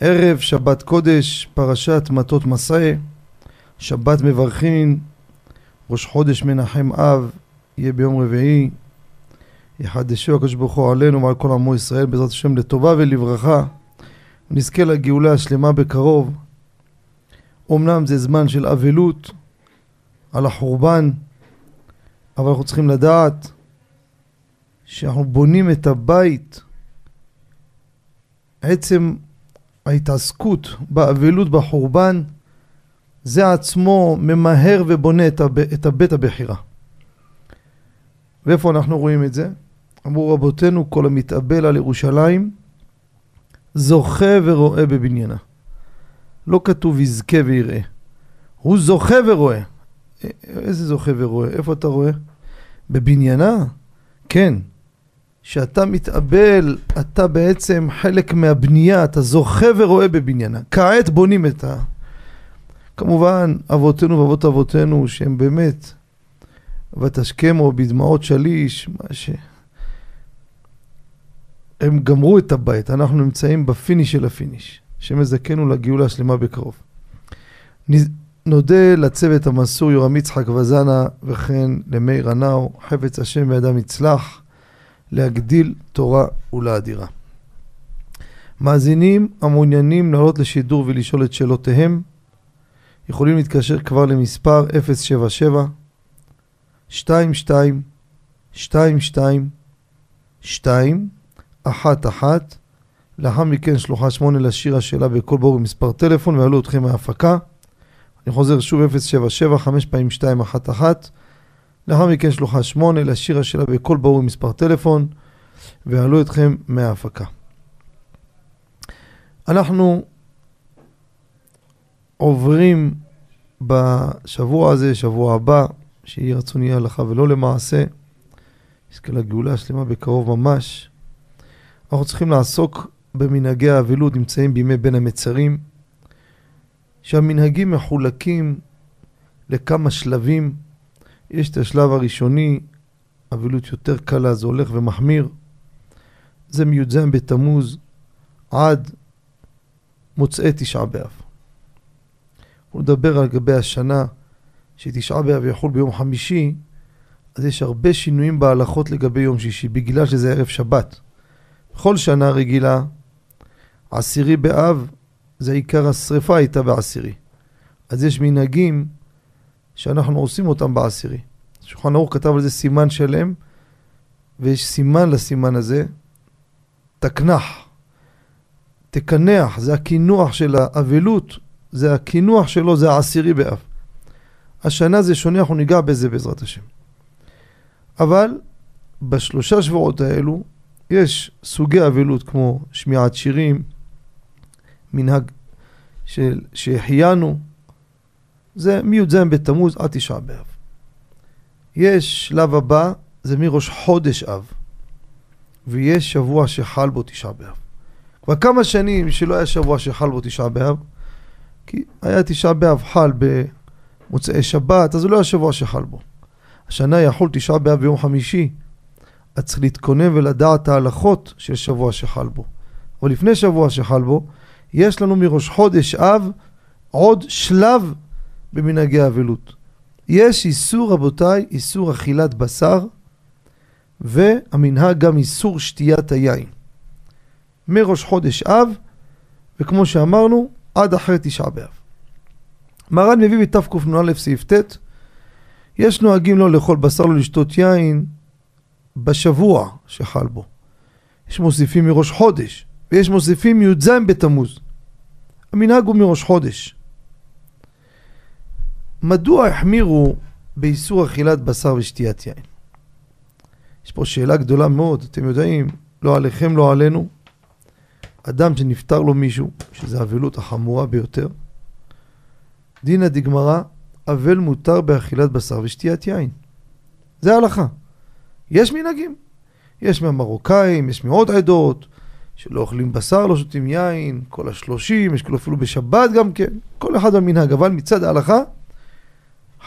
ערב שבת קודש, פרשת מטות מסע, שבת מברכים, ראש חודש מנחם אב, יהיה ביום רביעי, יחדשו הקדוש ברוך הוא עלינו ועל כל עמו ישראל בעזרת השם לטובה ולברכה, נזכה לגאולה השלמה בקרוב. אמנם זה זמן של אבלות על החורבן, אבל אנחנו צריכים לדעת שאנחנו בונים את הבית, עצם ההתעסקות באבלות, בחורבן, זה עצמו ממהר ובונה את, הב... את הבית הבחירה. ואיפה אנחנו רואים את זה? אמרו רבותינו, כל המתאבל על ירושלים, זוכה ורואה בבניינה. לא כתוב יזכה ויראה. הוא זוכה ורואה. איזה זוכה ורואה? איפה אתה רואה? בבניינה? כן. שאתה מתאבל, אתה בעצם חלק מהבנייה, אתה זוכה ורואה בבניינה. כעת בונים את ה... כמובן, אבותינו ואבות אבותינו, שהם באמת, ותשכמו בדמעות שליש, מה ש... הם גמרו את הבית, אנחנו נמצאים ב finish של ה finish. שמזכנו לגאולה השלמה בקרוב. נודה לצוות המסור יורם יצחק וזנה וכן למאיר הנאו, חפץ השם בידם יצלח. להגדיל תורה ולאדירה. מאזינים המעוניינים לעלות לשידור ולשאול את שאלותיהם יכולים להתקשר כבר למספר 077 22 22 2 1 1 לאחר מכן שלוחה 8 לשיר השאלה בקול ברור במספר טלפון ויעלו אתכם מההפקה. אני חוזר שוב 077 5 פעמים 2 1 1 לאחר מכן שלוחה שמונה לשיר השאלה בקול ברור מספר טלפון ויעלו אתכם מההפקה. אנחנו עוברים בשבוע הזה, שבוע הבא, שיהי רצון יהיה הלכה ולא למעשה, יזכה לגאולה השלמה בקרוב ממש. אנחנו צריכים לעסוק במנהגי האבלות, נמצאים בימי בין המצרים, שהמנהגים מחולקים לכמה שלבים. יש את השלב הראשוני, אבלות יותר קלה, זה הולך ומחמיר. זה מי"ז בתמוז עד מוצאי תשעה באב. הוא מדבר על גבי השנה שתשעה באב יחול ביום חמישי, אז יש הרבה שינויים בהלכות לגבי יום שישי, בגלל שזה ערב שבת. בכל שנה רגילה, עשירי באב זה עיקר השרפה הייתה בעשירי. אז יש מנהגים שאנחנו עושים אותם בעשירי. שולחן ערוך כתב על זה סימן שלם, ויש סימן לסימן הזה, תקנח, תקנח, זה הקינוח של האבלות, זה הקינוח שלו, זה העשירי באב. השנה זה שונה, אנחנו ניגע בזה בעזרת השם. אבל בשלושה שבועות האלו יש סוגי אבלות כמו שמיעת שירים, מנהג של שהחיינו, זה מי"ז בתמוז עד תשעה באב. יש שלב הבא, זה מראש חודש אב, ויש שבוע שחל בו תשעה באב. כבר כמה שנים שלא היה שבוע שחל בו תשעה באב, כי היה תשעה באב חל במוצאי שבת, אז זה לא היה שבוע שחל בו. השנה יחול תשעה באב ביום חמישי, אז צריך להתכונן ולדעת את ההלכות של שבוע שחל בו. אבל לפני שבוע שחל בו, יש לנו מראש חודש אב עוד שלב במנהגי האבלות. יש איסור, רבותיי, איסור אכילת בשר, והמנהג גם איסור שתיית היין. מראש חודש אב, וכמו שאמרנו, עד אחרי תשעה באב. מרן מביא בתקנ"א סעיף ט', יש נוהגים לא לאכול בשר, לא לשתות יין, בשבוע שחל בו. יש מוסיפים מראש חודש, ויש מוסיפים י"ז בתמוז. המנהג הוא מראש חודש. מדוע החמירו באיסור אכילת בשר ושתיית יין? יש פה שאלה גדולה מאוד, אתם יודעים, לא עליכם, לא עלינו. אדם שנפטר לו מישהו, שזו האבלות החמורה ביותר, דינא דגמרא, אבל מותר באכילת בשר ושתיית יין. זה ההלכה. יש מנהגים. יש מהמרוקאים, יש מעוד עדות, שלא אוכלים בשר, לא שותים יין, כל השלושים, יש כאילו אפילו בשבת גם כן, כל אחד במנהג. אבל מצד ההלכה,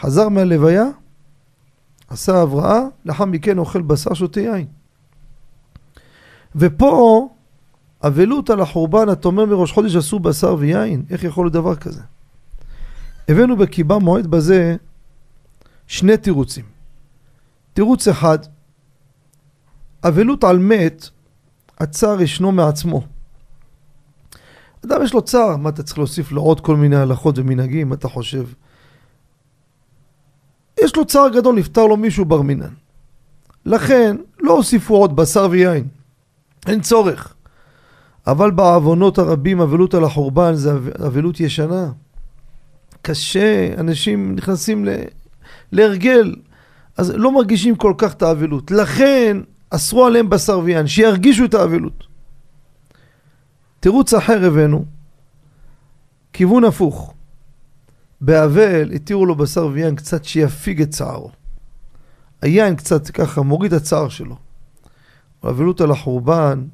חזר מהלוויה, עשה הבראה, לאחר מכן אוכל בשר, שותה יין. ופה, אבלות על החורבן, אתה אומר מראש חודש אסור בשר ויין, איך יכול להיות דבר כזה? הבאנו בקיבה מועד בזה שני תירוצים. תירוץ אחד, אבלות על מת, הצער ישנו מעצמו. אדם יש לו צער, מה אתה צריך להוסיף לו עוד כל מיני הלכות ומנהגים, מה אתה חושב? יש לו צער גדול, נפטר לו מישהו בר מינן. לכן, לא הוסיפו עוד בשר ויין. אין צורך. אבל בעוונות הרבים, אבלות על החורבן זה אבלות ישנה. קשה, אנשים נכנסים ל... להרגל, אז לא מרגישים כל כך את האבלות. לכן אסרו עליהם בשר ויין, שירגישו את האבלות. תירוץ אחר הבאנו, כיוון הפוך. באבל התירו לו בשר ויין קצת שיפיג את צערו. היין קצת ככה מוריד הצער שלו. האבלות על החורבן,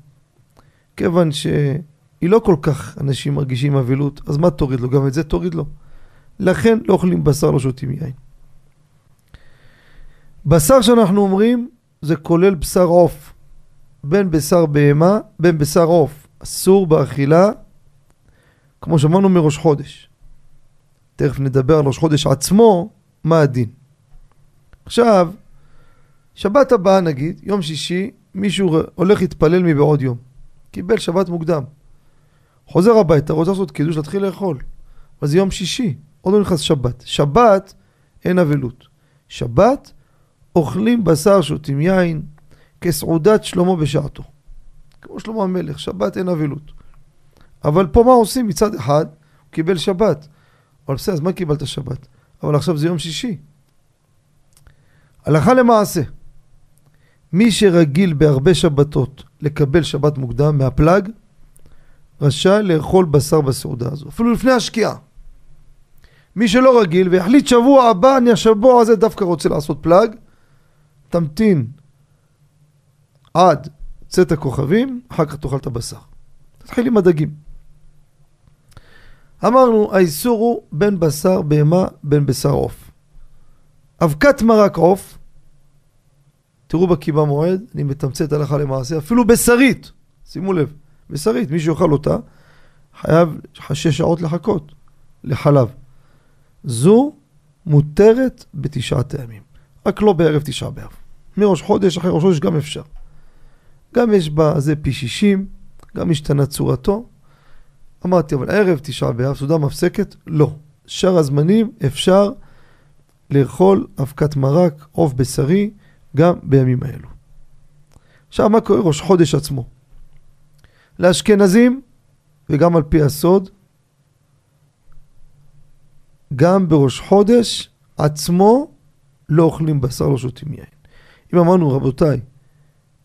כיוון שהיא לא כל כך אנשים מרגישים אבלות, אז מה תוריד לו? גם את זה תוריד לו. לכן לא אוכלים בשר, לא שותים יין. בשר שאנחנו אומרים, זה כולל בשר עוף. בין בשר בהמה, בין בשר עוף. אסור באכילה, כמו שאמרנו מראש חודש. תכף נדבר על ראש חודש עצמו, מה הדין. עכשיו, שבת הבאה נגיד, יום שישי, מישהו הולך להתפלל מבעוד יום. קיבל שבת מוקדם. חוזר הביתה, רוצה לעשות קידוש, להתחיל לאכול. אבל זה יום שישי, עוד לא נכנס שבת. שבת אין אבלות. שבת אוכלים בשר, שותים יין, כסעודת שלמה בשעתו. כמו שלמה המלך, שבת אין אבלות. אבל פה מה עושים? מצד אחד, הוא קיבל שבת. אבל בסדר, אז מה קיבלת שבת? אבל עכשיו זה יום שישי. הלכה למעשה, מי שרגיל בהרבה שבתות לקבל שבת מוקדם מהפלג, רשאי לאכול בשר בסעודה הזו, אפילו לפני השקיעה. מי שלא רגיל והחליט שבוע הבא, אני השבוע הזה דווקא רוצה לעשות פלאג, תמתין עד צאת הכוכבים, אחר כך תאכל את הבשר. תתחיל עם הדגים. אמרנו, האיסור הוא בין בשר בהמה, בין בשר עוף. אבקת מרק עוף, תראו בקיבה מועד, אני מתמצת הלכה למעשה, אפילו בשרית, שימו לב, בשרית, מי שיאכל אותה, חייב שש שעות לחכות לחלב. זו מותרת בתשעת הימים, רק לא בערב תשעה באב. מראש חודש, אחרי ראש חודש גם אפשר. גם יש בה זה פי שישים, גם השתנה צורתו. אמרתי, אבל ערב תשעה באב, סעודה מפסקת? לא. שאר הזמנים אפשר לאכול אבקת מרק, עוף בשרי, גם בימים האלו. עכשיו, מה קורה ראש חודש עצמו? לאשכנזים, וגם על פי הסוד, גם בראש חודש עצמו לא אוכלים בשר, לא שותים יין. אם אמרנו, רבותיי,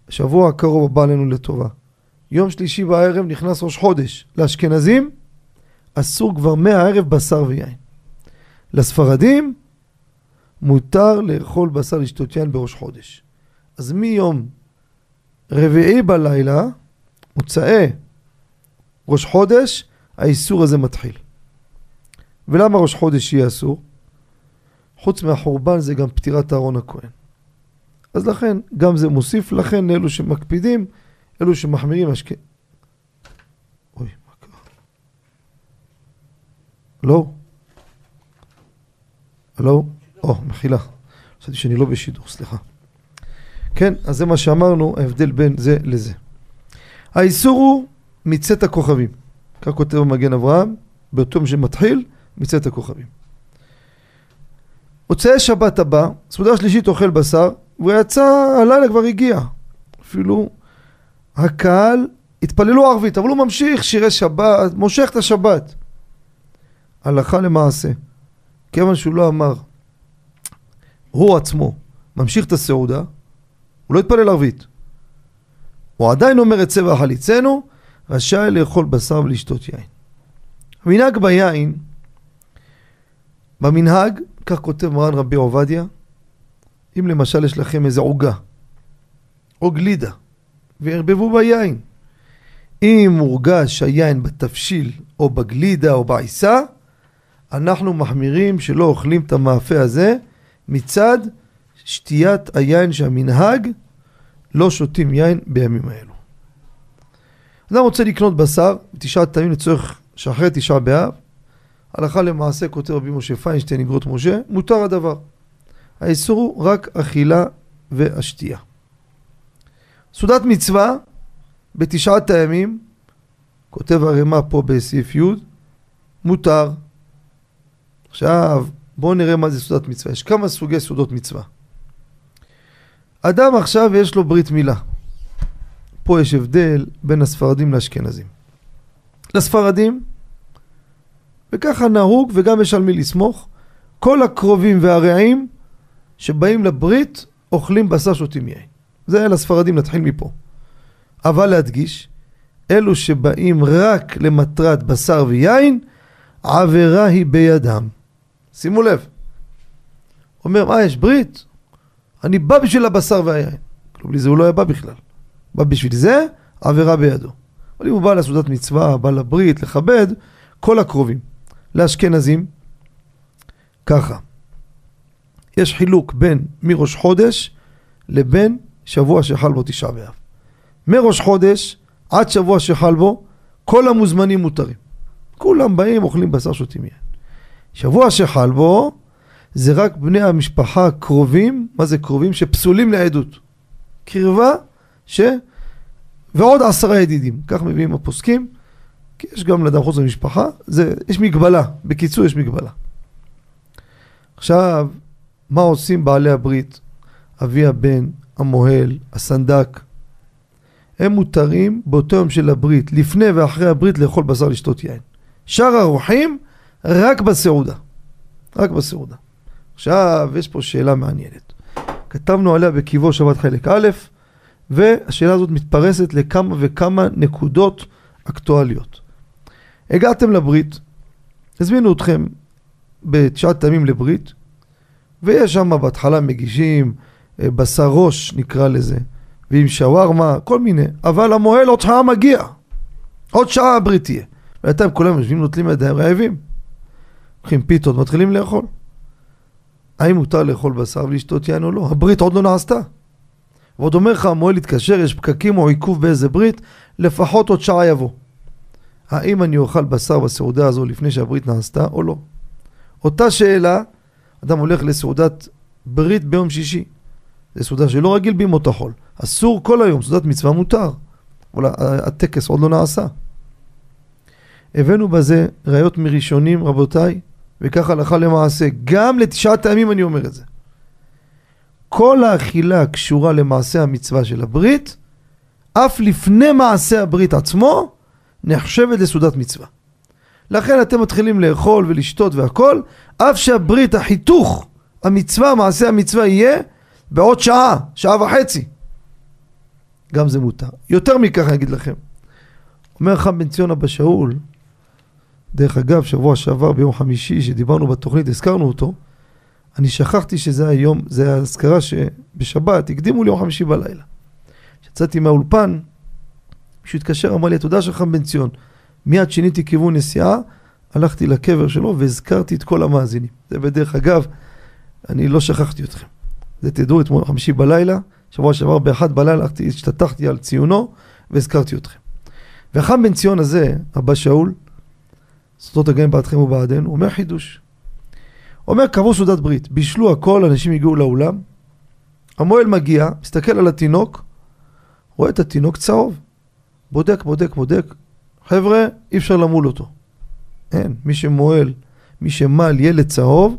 השבוע הקרוב הבא עלינו לטובה, יום שלישי בערב נכנס ראש חודש, לאשכנזים אסור כבר מהערב בשר ויין. לספרדים מותר לאכול בשר לשתות יין בראש חודש. אז מיום רביעי בלילה, מוצאי ראש חודש, האיסור הזה מתחיל. ולמה ראש חודש יהיה אסור? חוץ מהחורבן זה גם פטירת אהרון הכהן. אז לכן, גם זה מוסיף, לכן אלו שמקפידים, אלו שמחמירים השכם. אוי, מה קרה? לא? לא? או, מחילה. חשבתי שאני לא בשידור, סליחה. כן, אז זה מה שאמרנו, ההבדל בין זה לזה. האיסור הוא מצאת הכוכבים. כך כותב המגן אברהם, באותו יום שמתחיל, מצאת הכוכבים. מוצאי שבת הבא, סעודה שלישית אוכל בשר, והוא יצא, הלילה כבר הגיע. אפילו הקהל התפללו ערבית, אבל הוא ממשיך שירי שבת, מושך את השבת. הלכה למעשה, כיוון שהוא לא אמר, הוא עצמו ממשיך את הסעודה, הוא לא התפלל ערבית. הוא עדיין אומר את צבע חליצנו, רשאי לאכול בשר ולשתות יין. המנהג ביין במנהג, כך כותב מרן רבי עובדיה, אם למשל יש לכם איזה עוגה, או גלידה, וערבבו בה יין. אם מורגש היין בתבשיל, או בגלידה, או בעיסה, אנחנו מחמירים שלא אוכלים את המאפה הזה מצד שתיית היין שהמנהג לא שותים יין בימים האלו. אדם רוצה לקנות בשר בתשעת טעמים לצורך שאחרי תשעה באב, הלכה למעשה כותב רבי משה פיינשטיין אגרות משה, מותר הדבר. האיסור הוא רק אכילה והשתייה. סעודת מצווה בתשעת הימים, כותב הרמ"א פה בסעיף י', מותר. עכשיו, בואו נראה מה זה סעודת מצווה. יש כמה סוגי סעודות מצווה. אדם עכשיו יש לו ברית מילה. פה יש הבדל בין הספרדים לאשכנזים. לספרדים, וככה נהוג וגם יש על מי לסמוך, כל הקרובים והרעים שבאים לברית אוכלים בשר שותים יין. זה לספרדים, נתחיל מפה. אבל להדגיש, אלו שבאים רק למטרת בשר ויין, עבירה היא בידם. שימו לב. אומר, מה יש ברית? אני בא בשביל הבשר והיין. כלום בלי זה הוא לא היה בא בכלל. בא בשביל זה, עבירה בידו. אבל אם הוא בא לסעודת מצווה, בא לברית, לכבד, כל הקרובים. לאשכנזים, ככה. יש חילוק בין מראש חודש לבין שבוע שחל בו תשעה באב. מראש חודש עד שבוע שחל בו, כל המוזמנים מותרים. כולם באים, אוכלים בשר, שותים יין. שבוע שחל בו, זה רק בני המשפחה הקרובים, מה זה קרובים? שפסולים לעדות. קרבה ש... ועוד עשרה ידידים. כך מביאים הפוסקים, כי יש גם לאדם חוץ למשפחה, זה, יש מגבלה. בקיצור, יש מגבלה. עכשיו, מה עושים בעלי הברית? אבי הבן, המוהל, הסנדק. הם מותרים באותו יום של הברית, לפני ואחרי הברית, לאכול בשר לשתות יין. שאר האורחים, רק בסעודה. רק בסעודה. עכשיו, יש פה שאלה מעניינת. כתבנו עליה בקיבו שבת חלק א', והשאלה הזאת מתפרסת לכמה וכמה נקודות אקטואליות. הגעתם לברית, הזמינו אתכם בתשעת ימים לברית, ויש שם בהתחלה מגישים בשר ראש נקרא לזה, ועם שווארמה, כל מיני, אבל המוהל עוד שעה מגיע, עוד שעה הברית תהיה. בינתיים כולם יושבים נוטלים ידיים רעבים. לוקחים פיתות, מתחילים לאכול. האם מותר לאכול בשר ולשתות יין או לא? הברית עוד לא נעשתה. ועוד אומר לך המוהל יתקשר, יש פקקים או עיכוב באיזה ברית, לפחות עוד שעה יבוא. האם אני אוכל בשר בסעודה הזו לפני שהברית נעשתה או לא? אותה שאלה, אדם הולך לסעודת ברית ביום שישי. זו סעודה שלא רגיל בימות החול. אסור כל היום, סעודת מצווה מותר. אבל הטקס עוד לא נעשה. הבאנו בזה ראיות מראשונים, רבותיי, וכך הלכה למעשה. גם לתשעת הימים אני אומר את זה. כל האכילה קשורה למעשה המצווה של הברית, אף לפני מעשה הברית עצמו, נחשבת לסעודת מצווה. לכן אתם מתחילים לאכול ולשתות והכל, אף שהברית, החיתוך, המצווה, מעשה המצווה יהיה בעוד שעה, שעה וחצי. גם זה מותר. יותר מכך אני אגיד לכם. אומר חם בן ציון אבא שאול, דרך אגב, שבוע שעבר ביום חמישי שדיברנו בתוכנית, הזכרנו אותו, אני שכחתי שזה היום, זה האזכרה שבשבת הקדימו לי יום חמישי בלילה. כשיצאתי מהאולפן, מישהו התקשר, אמר לי, התודה של חם בן ציון. מיד שיניתי כיוון נסיעה, הלכתי לקבר שלו והזכרתי את כל המאזינים. זה בדרך אגב, אני לא שכחתי אתכם. זה תדעו, אתמול חמישי בלילה, שבוע שעבר באחד בלילה, הלכתי, השתתחתי על ציונו והזכרתי אתכם. והחם בן ציון הזה, אבא שאול, סודות הגאים בעדכם ובעדנו, אומר חידוש. אומר, קבעו סעודת ברית, בישלו הכל, אנשים הגיעו לאולם, המוהל מגיע, מסתכל על התינוק, רואה את התינוק צהוב. בודק, בודק, בודק. חבר'ה, אי אפשר למול אותו. אין, מי שמועל, מי שמל ילד צהוב,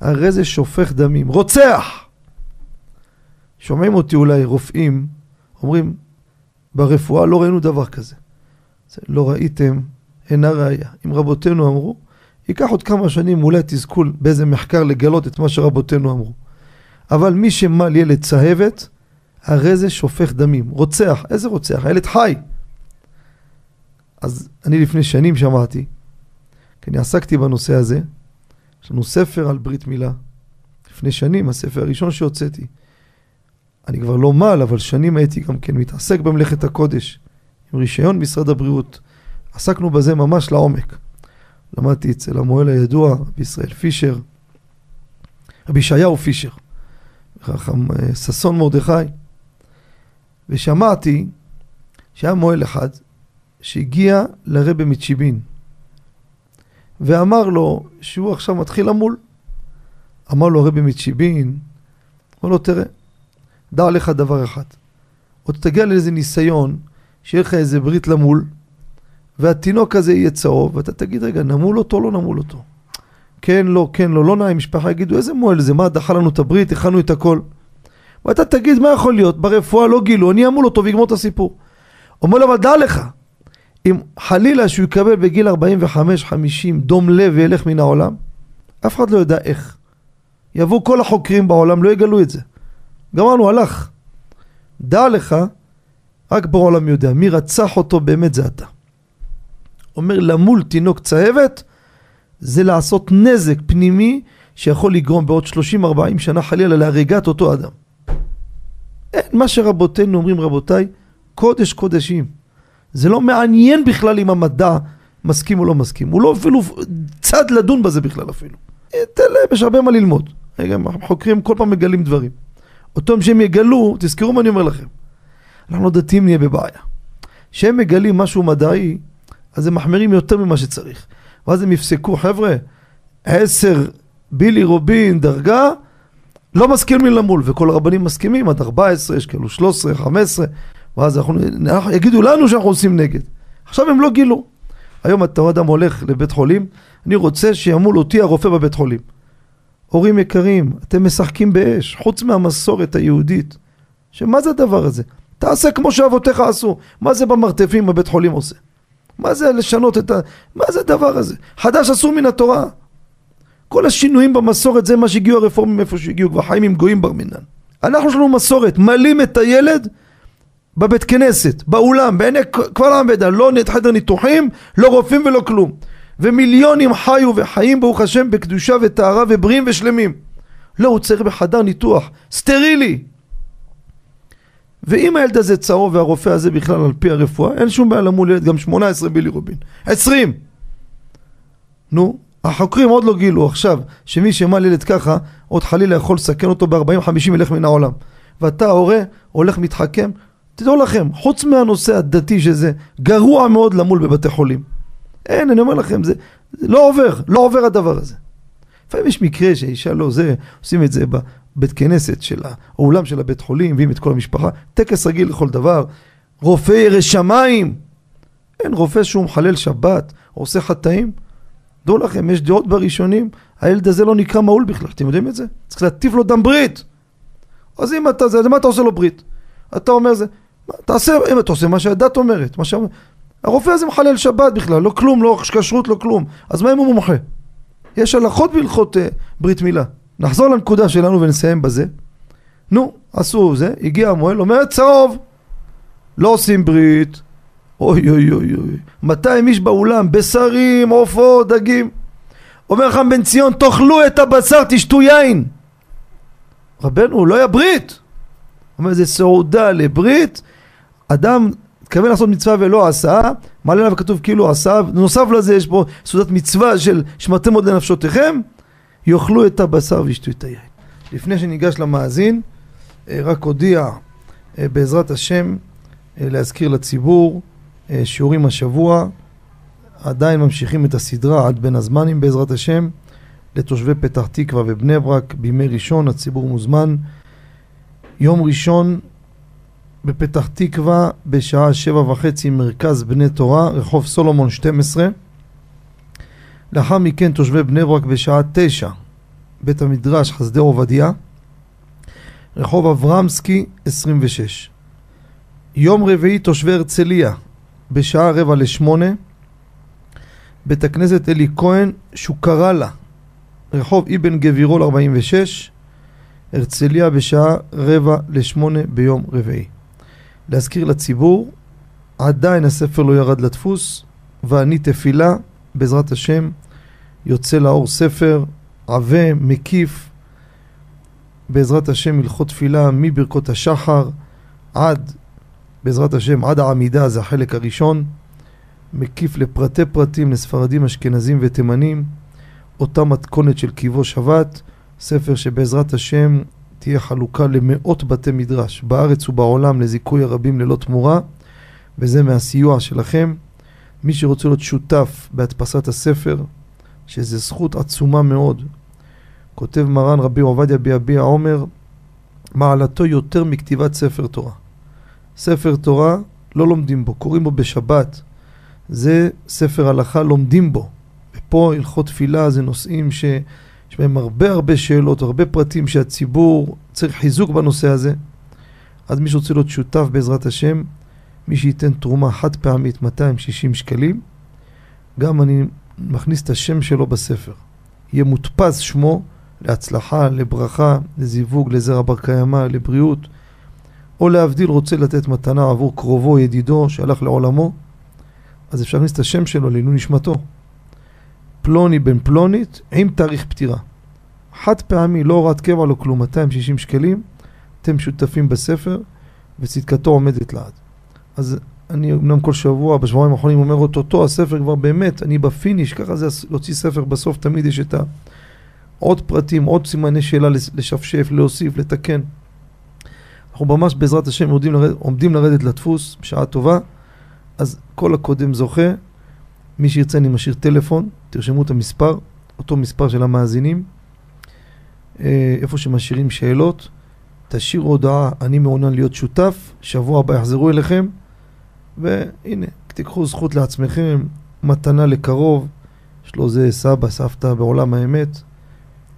הרי זה שופך דמים. רוצח! שומעים אותי אולי רופאים, אומרים, ברפואה לא ראינו דבר כזה. לא ראיתם, אינה ראייה. אם רבותינו אמרו, ייקח עוד כמה שנים, אולי תזכו באיזה מחקר לגלות את מה שרבותינו אמרו. אבל מי שמל ילד צהבת, הרי זה שופך דמים. רוצח, איזה רוצח? הילד חי. אז אני לפני שנים שמעתי, כי אני עסקתי בנושא הזה, יש לנו ספר על ברית מילה. לפני שנים, הספר הראשון שהוצאתי. אני כבר לא מעל, אבל שנים הייתי גם כן מתעסק במלאכת הקודש, עם רישיון משרד הבריאות. עסקנו בזה ממש לעומק. למדתי אצל המוהל הידוע, רבי ישראל פישר, רבי ישעיהו פישר, חכם אה, ששון מרדכי, ושמעתי שהיה מוהל אחד שהגיע לרבי מצ'יבין ואמר לו שהוא עכשיו מתחיל למול. אמר לו הרבי מצ'יבין, אמר לו תראה, דע לך דבר אחד, עוד תגיע לאיזה ניסיון, שיהיה לך איזה ברית למול, והתינוק הזה יהיה צהוב, ואתה תגיד, רגע, נמול אותו או לא נמול אותו? כן, לא, כן, לא, לא נעים, משפחה יגידו, איזה מועל זה, מה, דחה לנו את הברית, הכנו את הכל. ואתה תגיד, מה יכול להיות? ברפואה לא גילו, אני אמול אותו ויגמור את הסיפור. אומר לו, אבל דע לך, אם חלילה שהוא יקבל בגיל 45-50 דום לב וילך מן העולם, אף אחד לא יודע איך. יבואו כל החוקרים בעולם, לא יגלו את זה. גמרנו, הלך. דע לך, רק בעולם יודע, מי רצח אותו באמת זה אתה. אומר למול תינוק צהבת, זה לעשות נזק פנימי שיכול לגרום בעוד 30-40 שנה חלילה להריגת אותו אדם. אין, מה שרבותינו אומרים רבותיי, קודש קודשים. זה לא מעניין בכלל אם המדע מסכים או לא מסכים. הוא לא אפילו צד לדון בזה בכלל אפילו. תן להם, יש הרבה מה ללמוד. חוקרים כל פעם מגלים דברים. אותו שהם יגלו, תזכרו מה אני אומר לכם. אנחנו דתיים נהיה בבעיה. כשהם מגלים משהו מדעי, אז הם מחמירים יותר ממה שצריך. ואז הם יפסקו, חבר'ה, עשר בילי רובין דרגה, לא מסכימים למול, וכל הרבנים מסכימים עד 14, יש כאלו 13, 15, ואז אנחנו, אנחנו, יגידו לנו שאנחנו עושים נגד. עכשיו הם לא גילו. היום אתה אדם הולך לבית חולים, אני רוצה שימול אותי הרופא בבית חולים. הורים יקרים, אתם משחקים באש, חוץ מהמסורת היהודית. שמה זה הדבר הזה? תעשה כמו שאבותיך עשו. מה זה במרתפים בבית חולים עושה? מה זה לשנות את ה... מה זה הדבר הזה? חדש אסור מן התורה. כל השינויים במסורת זה מה שהגיעו הרפורמים מאיפה שהגיעו, כבר חיים עם גויים בר מינן. אנחנו יש לנו מסורת, מלים את הילד בבית כנסת, באולם, בעיני קבל עם ועדה, לא חדר ניתוחים, לא רופאים ולא כלום. ומיליונים חיו וחיים ברוך השם בקדושה וטהרה ובריאים ושלמים. לא, הוא צריך בחדר ניתוח, סטרילי. ואם הילד הזה צהוב והרופא הזה בכלל על פי הרפואה, אין שום בעיה למול ילד גם 18 בילירובין. 20! נו, החוקרים עוד לא גילו עכשיו שמי שמל ילד ככה, עוד חלילה יכול לסכן אותו ב-40-50 ילך מן העולם. ואתה ההורה הולך מתחכם, תדעו לכם, חוץ מהנושא הדתי שזה גרוע מאוד למול בבתי חולים. אין, אני אומר לכם, זה, זה לא עובר, לא עובר הדבר הזה. לפעמים יש מקרה שהאישה לא זה, עושים את זה בבית כנסת של האולם של הבית חולים, מביאים את כל המשפחה, טקס רגיל לכל דבר, רופא ירא שמיים. אין רופא שהוא מחלל שבת, עושה חטאים. דעו לכם, יש דעות בראשונים, הילד הזה לא נקרא מעול בכלל, אתם יודעים את זה? צריך להטיף לו דם ברית. אז אם אתה, זה, מה אתה עושה לו ברית? אתה אומר זה, תעשה, אם אתה עושה מה שהדת אומרת, מה ש... הרופא הזה מחלל שבת בכלל, לא כלום, לא כשרות, לא כלום. אז מה אם הוא מומחה? יש הלכות בהלכות uh, ברית מילה. נחזור לנקודה שלנו ונסיים בזה. נו, עשו זה, הגיע המוהל, אומר צהוב, לא עושים ברית. אוי אוי אוי אוי, 200 איש באולם, בשרים, עופות, דגים. אומר חם בן ציון, תאכלו את הבשר, תשתו יין. רבנו, לא היה ברית. אומר, זה סעודה לברית, אדם התכוון לעשות מצווה ולא עשה, מעלה עליו כתוב כאילו עשה, נוסף לזה יש פה סעודת מצווה של שמרתם עוד לנפשותיכם, יאכלו את הבשר וישתו את היין. לפני שניגש למאזין, אה, רק אודיע אה, בעזרת השם אה, להזכיר לציבור שיעורים השבוע, עדיין ממשיכים את הסדרה עד בין הזמנים בעזרת השם, לתושבי פתח תקווה ובני ברק בימי ראשון, הציבור מוזמן. יום ראשון בפתח תקווה בשעה שבע וחצי מרכז בני תורה, רחוב סולומון 12. לאחר מכן תושבי בני ברק בשעה תשע, בית המדרש חסדי עובדיה, רחוב אברמסקי 26. יום רביעי תושבי הרצליה בשעה רבע לשמונה, בית הכנסת אלי כהן שוקרלה, רחוב אבן גבירול 46, הרצליה בשעה רבע לשמונה ביום רביעי. להזכיר לציבור, עדיין הספר לא ירד לדפוס, ואני תפילה, בעזרת השם, יוצא לאור ספר עבה, מקיף, בעזרת השם הלכות תפילה מברכות השחר עד, בעזרת השם, עד העמידה, זה החלק הראשון, מקיף לפרטי פרטים לספרדים, אשכנזים ותימנים, אותה מתכונת של קיבו שבת, ספר שבעזרת השם תהיה חלוקה למאות בתי מדרש בארץ ובעולם לזיכוי הרבים ללא תמורה, וזה מהסיוע שלכם. מי שרוצה להיות שותף בהדפסת הספר, שזו זכות עצומה מאוד, כותב מרן רבי עובדיה ביביע עומר, מעלתו יותר מכתיבת ספר תורה. ספר תורה לא לומדים בו, קוראים בו בשבת. זה ספר הלכה, לומדים בו. ופה הלכות תפילה זה נושאים שיש בהם הרבה הרבה שאלות, הרבה פרטים שהציבור צריך חיזוק בנושא הזה. אז מי שרוצה להיות שותף בעזרת השם, מי שייתן תרומה חד פעמית 260 שקלים, גם אני מכניס את השם שלו בספר. יהיה מודפס שמו להצלחה, לברכה, לזיווג, לזרע בר קיימא, לבריאות, או להבדיל רוצה לתת מתנה עבור קרובו, ידידו, שהלך לעולמו, אז אפשר להכניס את השם שלו לעילוי נשמתו. פלוני בן פלונית עם תאריך פטירה. חד פעמי, לא הוראת קבע, לא כלום, 260 שקלים, אתם שותפים בספר, וצדקתו עומדת לעד. אז אני אמנם כל שבוע, בשבועיים האחרונים אומר אותו, הספר כבר באמת, אני ב finish, ככה זה להוציא ספר, בסוף תמיד יש את העוד פרטים, עוד סימני שאלה לשפשף, להוסיף, לתקן. אנחנו ממש בעזרת השם עומדים לרדת, עומדים לרדת לדפוס, בשעה טובה, אז כל הקודם זוכה. מי שירצה אני משאיר טלפון, תרשמו את המספר, אותו מספר של המאזינים, אה, איפה שמשאירים שאלות, תשאירו הודעה, אני מעוניין להיות שותף, שבוע הבא יחזרו אליכם, והנה, תיקחו זכות לעצמכם, מתנה לקרוב, יש לו זה סבא, סבתא בעולם האמת,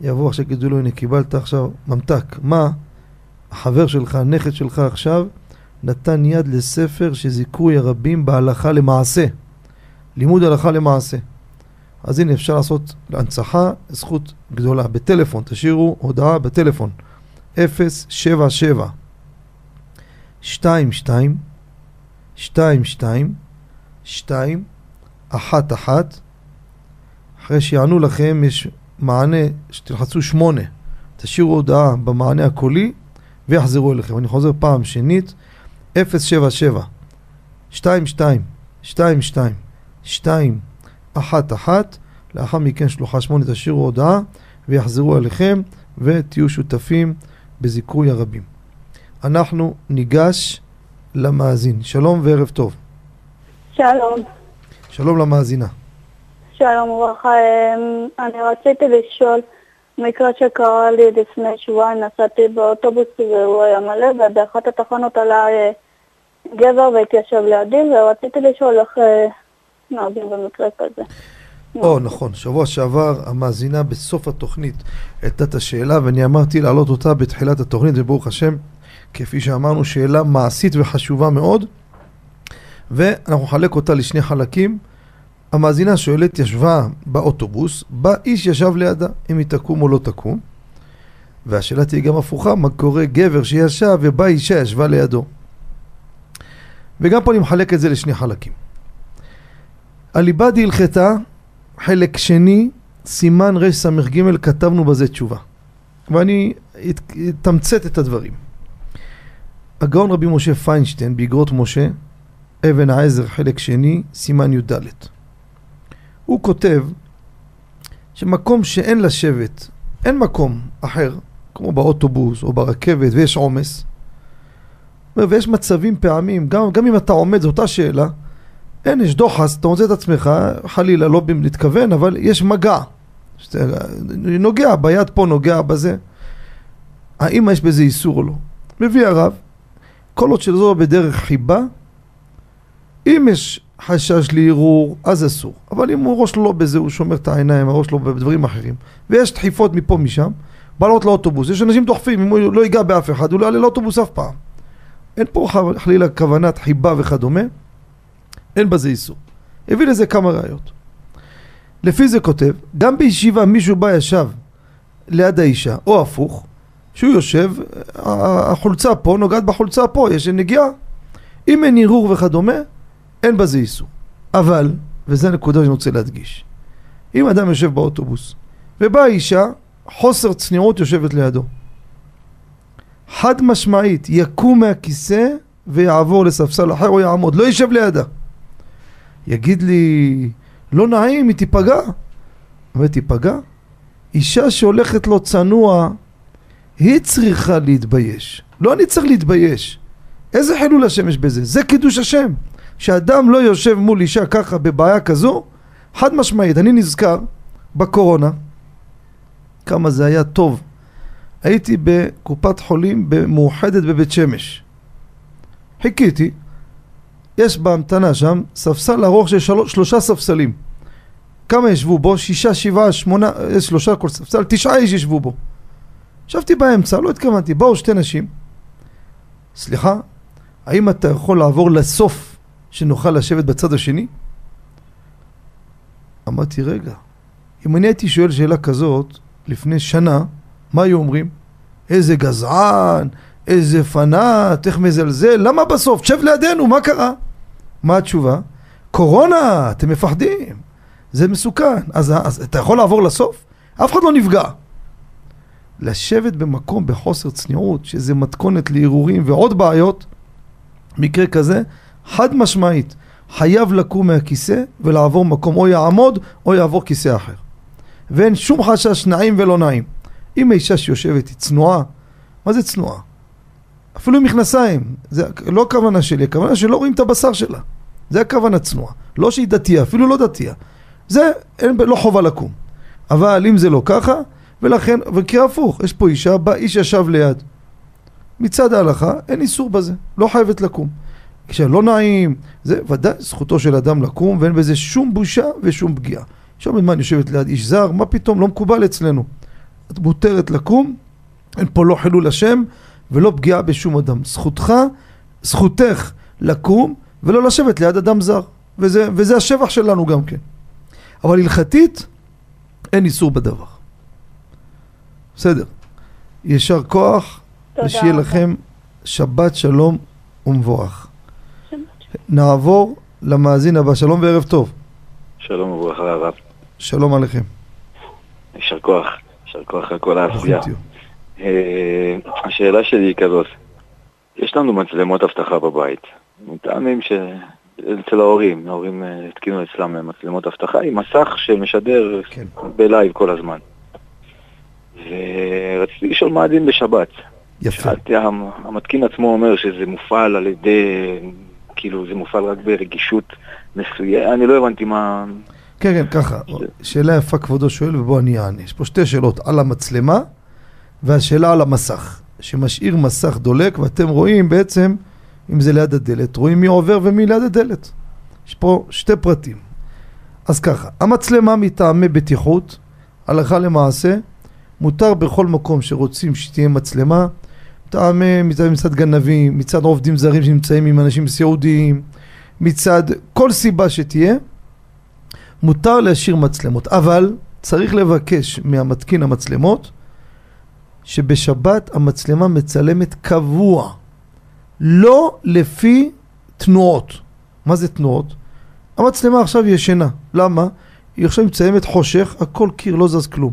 יבוא עכשיו, יגידו לו, הנה קיבלת עכשיו ממתק, מה? החבר שלך, הנכד שלך עכשיו, נתן יד לספר שזיכוי הרבים בהלכה למעשה. לימוד הלכה למעשה. אז הנה אפשר לעשות להנצחה זכות גדולה. בטלפון, תשאירו הודעה בטלפון. 077 22 22 2 1 1 אחרי שיענו לכם יש מענה שתלחצו 8 תשאירו הודעה במענה הקולי ויחזרו אליכם. אני חוזר פעם שנית 077 22 22 2 1 1 לאחר מכן שלוחה 8 תשאירו הודעה ויחזרו אליכם ותהיו שותפים בזיכוי הרבים. אנחנו ניגש למאזין. שלום וערב טוב. שלום. שלום למאזינה. שלום וברכה. אמ, אני רציתי לשאול מקרה שקרה לי לפני שבועיים, נסעתי באוטובוס והוא היה מלא, ובאחת התחנות עלה אה, גבר והתיישב לידי, ורציתי לשאול איך אה, נוהגים במקרה כזה. או, נכון. שבוע שעבר המאזינה בסוף התוכנית העלתה את השאלה, ואני אמרתי להעלות אותה בתחילת התוכנית, וברוך השם, כפי שאמרנו, שאלה מעשית וחשובה מאוד, ואנחנו נחלק אותה לשני חלקים. המאזינה שואלת, ישבה באוטובוס, בא איש ישב לידה, אם היא תקום או לא תקום. והשאלה תהיה גם הפוכה, מה קורה גבר שישב ובא אישה ישבה לידו. וגם פה אני מחלק את זה לשני חלקים. הליבה דהלכתה, חלק שני, סימן רס"ג, כתבנו בזה תשובה. ואני אתמצת את הדברים. הגאון רבי משה פיינשטיין, באגרות משה, אבן העזר, חלק שני, סימן י"ד. הוא כותב שמקום שאין לשבת, אין מקום אחר, כמו באוטובוס או ברכבת ויש עומס, ויש מצבים פעמים, גם, גם אם אתה עומד, זו אותה שאלה, אין, יש דוחס, אתה מוצא את עצמך, חלילה, לא להתכוון, אבל יש מגע. נוגע ביד פה, נוגע בזה. האם יש בזה איסור או לא? מביא הרב, כל עוד שזו בדרך חיבה, אם יש חשש לערעור, אז אסור. אבל אם הוא ראש לא בזה, הוא שומר את העיניים, הראש לא בדברים אחרים, ויש דחיפות מפה משם, בא לעלות לאוטובוס, יש אנשים דוחפים, אם הוא לא ייגע באף אחד, הוא לא יעלה לאוטובוס אף פעם. אין פה חלילה כוונת חיבה וכדומה, אין בזה איסור. הביא לזה כמה ראיות. לפי זה כותב, גם בישיבה מישהו בא ישב ליד האישה, או הפוך, שהוא יושב, החולצה פה נוגעת בחולצה פה, יש נגיעה. אם אין ערעור וכדומה, אין בזה איסור. אבל, וזו הנקודה שאני רוצה להדגיש, אם אדם יושב באוטובוס ובאה אישה חוסר צניעות יושבת לידו. חד משמעית, יקום מהכיסא ויעבור לספסל אחר או יעמוד, לא יישב לידה. יגיד לי, לא נעים, היא תיפגע. אבל תיפגע? אישה שהולכת לו צנוע, היא צריכה להתבייש. לא אני צריך להתבייש. איזה חילול השם יש בזה? זה קידוש השם. שאדם לא יושב מול אישה ככה בבעיה כזו, חד משמעית. אני נזכר בקורונה, כמה זה היה טוב. הייתי בקופת חולים במאוחדת בבית שמש. חיכיתי, יש בהמתנה שם ספסל ארוך של של... שלושה ספסלים. כמה ישבו בו? שישה, שבעה, שמונה, יש שלושה כל ספסל, תשעה איש ישבו בו. ישבתי באמצע, לא התכוונתי, באו שתי נשים. סליחה, האם אתה יכול לעבור לסוף שנוכל לשבת בצד השני? אמרתי, רגע, אם אני הייתי שואל שאלה כזאת לפני שנה, מה היו אומרים? איזה גזען, איזה פנאט, איך מזלזל, למה בסוף? שב לידינו, מה קרה? מה התשובה? קורונה, אתם מפחדים, זה מסוכן. אז, אז אתה יכול לעבור לסוף? אף אחד לא נפגע. לשבת במקום בחוסר צניעות, שזה מתכונת לערעורים ועוד בעיות, מקרה כזה, חד משמעית, חייב לקום מהכיסא ולעבור מקום, או יעמוד או יעבור כיסא אחר. ואין שום חשש נעים ולא נעים. אם האישה שיושבת היא צנועה, מה זה צנועה? אפילו עם מכנסיים, זה לא הכוונה שלי, הכוונה שלא רואים את הבשר שלה. זה הכוונה צנועה. לא שהיא דתייה, אפילו לא דתייה. זה, אין, לא חובה לקום. אבל אם זה לא ככה, ולכן, וכי הפוך, יש פה אישה, בא איש ישב ליד. מצד ההלכה, אין איסור בזה, לא חייבת לקום. כשלא נעים, זה ודאי זכותו של אדם לקום, ואין בזה שום בושה ושום פגיעה. מה, אני יושבת ליד איש זר, מה פתאום, לא מקובל אצלנו. את מותרת לקום, אין פה לא חילול השם ולא פגיעה בשום אדם. זכותך, זכותך לקום ולא לשבת ליד אדם זר. וזה, וזה השבח שלנו גם כן. אבל הלכתית, אין איסור בדבר. בסדר. יישר כוח, ושיהיה לכם שבת שלום ומבורך. נעבור למאזין הבא. שלום וערב טוב. שלום וברכה הרב. שלום עליכם. יישר כוח, יישר כוח על כל העשייה. אה, השאלה שלי היא כזאת, יש לנו מצלמות אבטחה בבית, מטעמים ש... אצל ההורים, ההורים אה, התקינו אצלם מצלמות אבטחה עם מסך שמשדר כן. בלייב כל הזמן. ורציתי לשאול מה הדין בשבת. יפה. שאלתי, המתקין עצמו אומר שזה מופעל על ידי, כאילו זה מופעל רק ברגישות מסוימת, אני לא הבנתי מה... כן, כן, ככה. שאלה יפה כבודו שואל ובוא אני אענה. יש פה שתי שאלות, על המצלמה והשאלה על המסך, שמשאיר מסך דולק ואתם רואים בעצם, אם זה ליד הדלת, רואים מי עובר ומי ליד הדלת. יש פה שתי פרטים. אז ככה, המצלמה מטעמי בטיחות, הלכה למעשה, מותר בכל מקום שרוצים שתהיה מצלמה, מטעמי מצד, מצד גנבים, מצד עובדים זרים שנמצאים עם אנשים סיעודיים, מצד כל סיבה שתהיה, מותר להשאיר מצלמות, אבל צריך לבקש מהמתקין המצלמות שבשבת המצלמה מצלמת קבוע, לא לפי תנועות. מה זה תנועות? המצלמה עכשיו ישנה, למה? היא עכשיו מצלמת חושך, הכל קיר, לא זז כלום.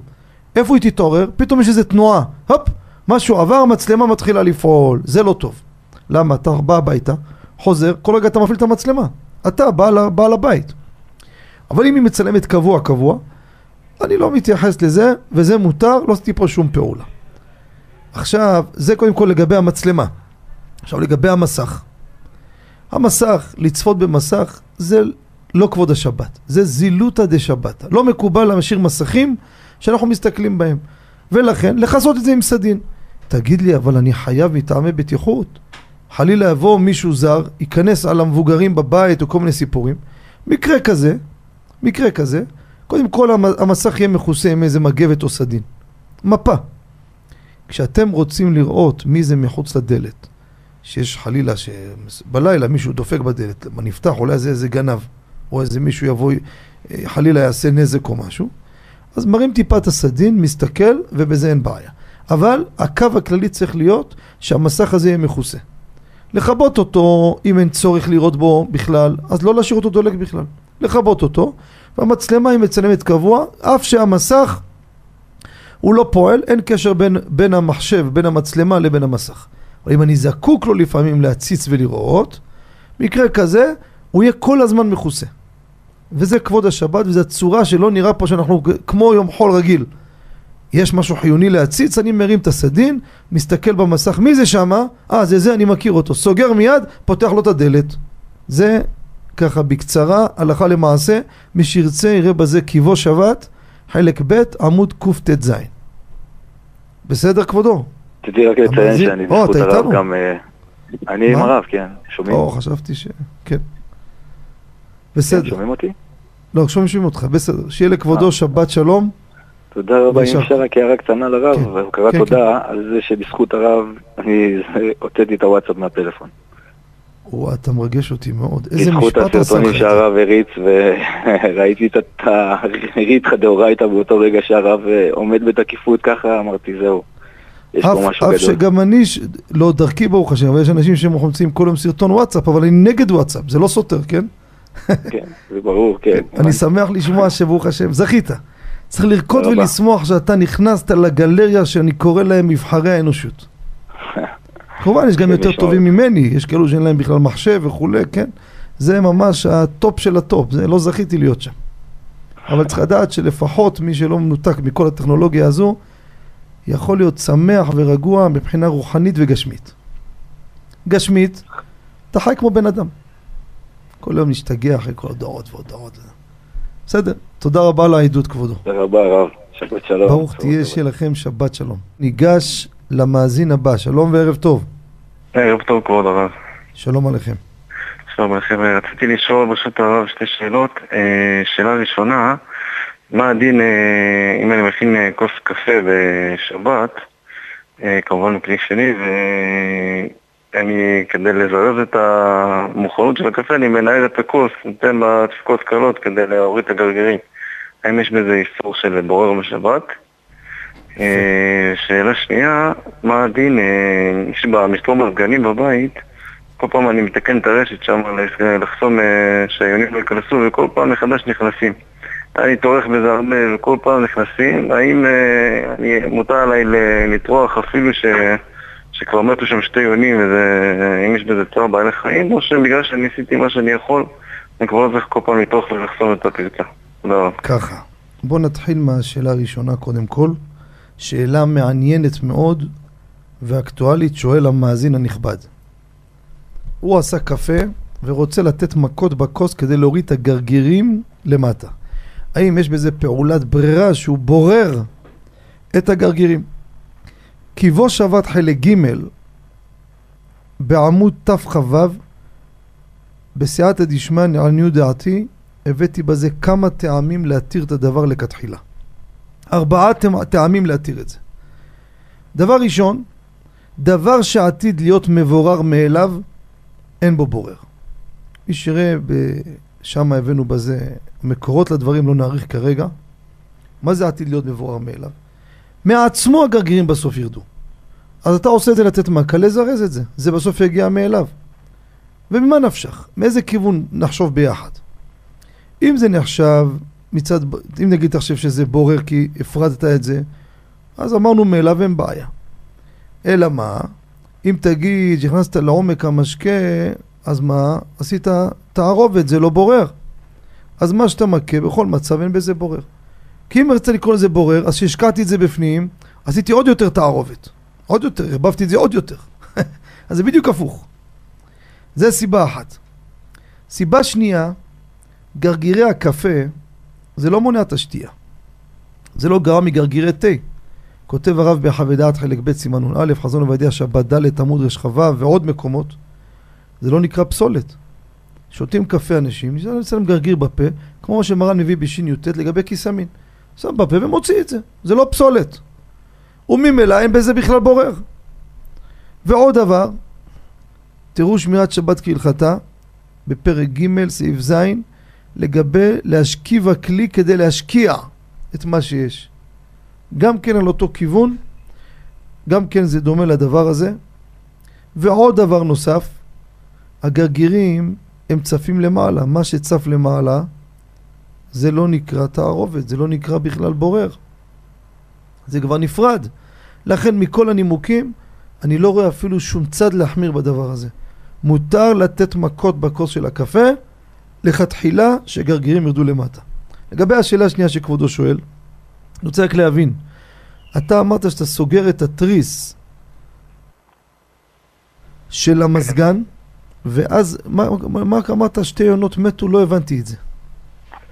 איפה היא תתעורר? פתאום יש איזה תנועה, הופ, משהו עבר, המצלמה מתחילה לפעול, זה לא טוב. למה? אתה בא הביתה, חוזר, כל רגע אתה מפעיל את המצלמה. אתה בעל, בעל הבית. אבל אם היא מצלמת קבוע קבוע, אני לא מתייחס לזה, וזה מותר, לא עשיתי פה שום פעולה. עכשיו, זה קודם כל לגבי המצלמה. עכשיו לגבי המסך. המסך, לצפות במסך, זה לא כבוד השבת, זה זילותא דשבת. לא מקובל להשאיר מסכים שאנחנו מסתכלים בהם. ולכן, לכסות את זה עם סדין. תגיד לי, אבל אני חייב מטעמי בטיחות? חלילה יבוא מישהו זר, ייכנס על המבוגרים בבית או כל מיני סיפורים. מקרה כזה, מקרה כזה, קודם כל המסך יהיה מכוסה עם איזה מגבת או סדין. מפה. כשאתם רוצים לראות מי זה מחוץ לדלת, שיש חלילה שבלילה מישהו דופק בדלת, נפתח, אולי זה איזה גנב, או איזה מישהו יבוא, חלילה יעשה נזק או משהו, אז מרים טיפה את הסדין, מסתכל, ובזה אין בעיה. אבל הקו הכללי צריך להיות שהמסך הזה יהיה מכוסה. לכבות אותו, אם אין צורך לראות בו בכלל, אז לא להשאיר אותו דולק בכלל. לכבות אותו, והמצלמה היא מצלמת קבוע, אף שהמסך הוא לא פועל, אין קשר בין, בין המחשב, בין המצלמה לבין המסך. אבל אם אני זקוק לו לפעמים להציץ ולראות, מקרה כזה, הוא יהיה כל הזמן מכוסה. וזה כבוד השבת, וזו הצורה שלא נראה פה שאנחנו כמו יום חול רגיל. יש משהו חיוני להציץ, אני מרים את הסדין, מסתכל במסך, מי זה שמה? אה, זה זה, אני מכיר אותו. סוגר מיד, פותח לו את הדלת. זה ככה בקצרה, הלכה למעשה, מי שירצה יראה בזה קיבו שבת, חלק ב', עמוד קט"ז. בסדר כבודו? רציתי רק לציין שאני בזכות הרב גם... אה, אני עם הרב, כן. שומעים? או, חשבתי ש... כן. בסדר. שומעים אותי? לא, שומעים אותך, בסדר. שיהיה לכבודו אה. שבת שלום. תודה רבה, אם אפשר רק הערה קטנה לרב, כן, והוא קרא כן, תודה כן. על זה שבזכות הרב אני הוצאתי את הוואטסאפ מהפלאפון. וואו, אתה מרגש אותי מאוד. איזה משפט עשה לך בזכות הסרטונים שהרב הריץ, וראיתי את הריתחא דאורייתא באותו רגע שהרב עומד בתקיפות ככה, אמרתי זהו. יש פה משהו גדול. אף שגם אני, לא דרכי ברוך השם, אבל יש אנשים שמחומצים כל יום סרטון וואטסאפ, אבל אני נגד וואטסאפ, זה לא סותר, כן? כן, זה ברור, כן. אני שמח לשמוע שברוך השם, זכית. צריך לרקוד ולשמוח שאתה נכנסת לגלריה שאני קורא להם מבחרי האנושות. כמובן, יש גם כן, יותר טובים ממני, יש כאלו שאין להם בכלל מחשב וכולי, כן? זה ממש ה top של ה top, זה לא זכיתי להיות שם. אבל צריך לדעת שלפחות מי שלא מנותק מכל הטכנולוגיה הזו, יכול להיות שמח ורגוע מבחינה רוחנית וגשמית. גשמית, אתה חי כמו בן אדם. כל יום נשתגע אחרי כל הדורות והודעות. בסדר, תודה רבה על העדות כבודו. תודה רבה רב, שבת שלום. ברוך תהיה שיהיה לכם שבת שלום. ניגש למאזין הבא, שלום וערב טוב. ערב טוב כבוד הרב. שלום עליכם. שלום עליכם, רציתי לשאול ברשות הרב שתי שאלות. אה, שאלה ראשונה, מה הדין אה, אם אני מכין אה, כוס קפה בשבת, כמובן מכלי שני, אני, כדי לזרז את המוכנות של הקפה, אני מנהל את הכוס, נותן לה דפיקות קלות כדי להוריד את הגרגירים. האם יש בזה איסור של בורר בשבת? אה, שאלה שנייה, מה הדין, אה, יש במסתור מזגנים בבית, כל פעם אני מתקן את הרשת שם לחסום אה, שהיונים לא ייכנסו וכל פעם מחדש נכנסים. אני טורח בזה הרבה וכל פעם נכנסים, האם אני, מותר עליי לטרוח אפילו ש... שכבר מתו שם שתי יונים, ואם יש בזה צער בעלי חיים, או שבגלל שאני עשיתי מה שאני יכול, אני כבר לא צריך כל פעם לטרוח ולחסום את הפרצה. תודה רבה. ככה, בוא נתחיל מהשאלה הראשונה קודם כל. שאלה מעניינת מאוד ואקטואלית שואל המאזין הנכבד. הוא עשה קפה ורוצה לתת מכות בכוס כדי להוריד את הגרגירים למטה. האם יש בזה פעולת ברירה שהוא בורר את הגרגירים? כי בו שבת חלק ג' בעמוד תכ"ו בסייעתא דשמיא לעניות דעתי הבאתי בזה כמה טעמים להתיר את הדבר לכתחילה. ארבעה טעמים להתיר את זה. דבר ראשון, דבר שעתיד להיות מבורר מאליו, אין בו בורר. מי שיראה, שם הבאנו בזה מקורות לדברים, לא נאריך כרגע. מה זה עתיד להיות מבורר מאליו? מעצמו הגרגירים בסוף ירדו. אז אתה עושה את זה לתת מכה, לזרז את זה. זה בסוף יגיע מאליו. וממה נפשך? מאיזה כיוון נחשוב ביחד? אם זה נחשב מצד, אם נגיד תחשב שזה בורר כי הפרדת את זה, אז אמרנו מאליו אין בעיה. אלא מה? אם תגיד שהכנסת לעומק המשקה, אז מה? עשית תערובת, זה לא בורר. אז מה שאתה מכה, בכל מצב אין בזה בורר. כי אם ארצה לקרוא לזה בורר, אז כשהשקעתי את זה בפנים, עשיתי עוד יותר תערובת. עוד יותר, הרבבתי את זה עוד יותר. אז זה בדיוק הפוך. זה סיבה אחת. סיבה שנייה, גרגירי הקפה זה לא מונע את השתייה. זה לא גרם מגרגירי תה. כותב הרב בחווי דעת חלק ב' סימן נ"א, חזון עובדיה שבת ד' עמוד רשכבה ועוד מקומות. זה לא נקרא פסולת. שותים קפה אנשים, יש להם גרגיר בפה, כמו שמרן מביא בשי"ט לגבי כיס המין. שם בפה ומוציא את זה. זה לא פסולת. וממילא אין בזה בכלל בורר. ועוד דבר, תראו שמירת שבת כהלכתה, בפרק ג' סעיף ז', לגבי להשכיב הכלי כדי להשקיע את מה שיש. גם כן על אותו כיוון, גם כן זה דומה לדבר הזה. ועוד דבר נוסף, הגרגירים הם צפים למעלה. מה שצף למעלה זה לא נקרא תערובת, זה לא נקרא בכלל בורר. זה כבר נפרד. לכן מכל הנימוקים, אני לא רואה אפילו שום צד להחמיר בדבר הזה. מותר לתת מכות בכוס של הקפה, לכתחילה שגרגירים ירדו למטה. לגבי השאלה השנייה שכבודו שואל, אני רוצה רק להבין, אתה אמרת שאתה סוגר את התריס של המזגן, ואז, מה, מה אמרת, שתי יונות מתו? לא הבנתי את זה.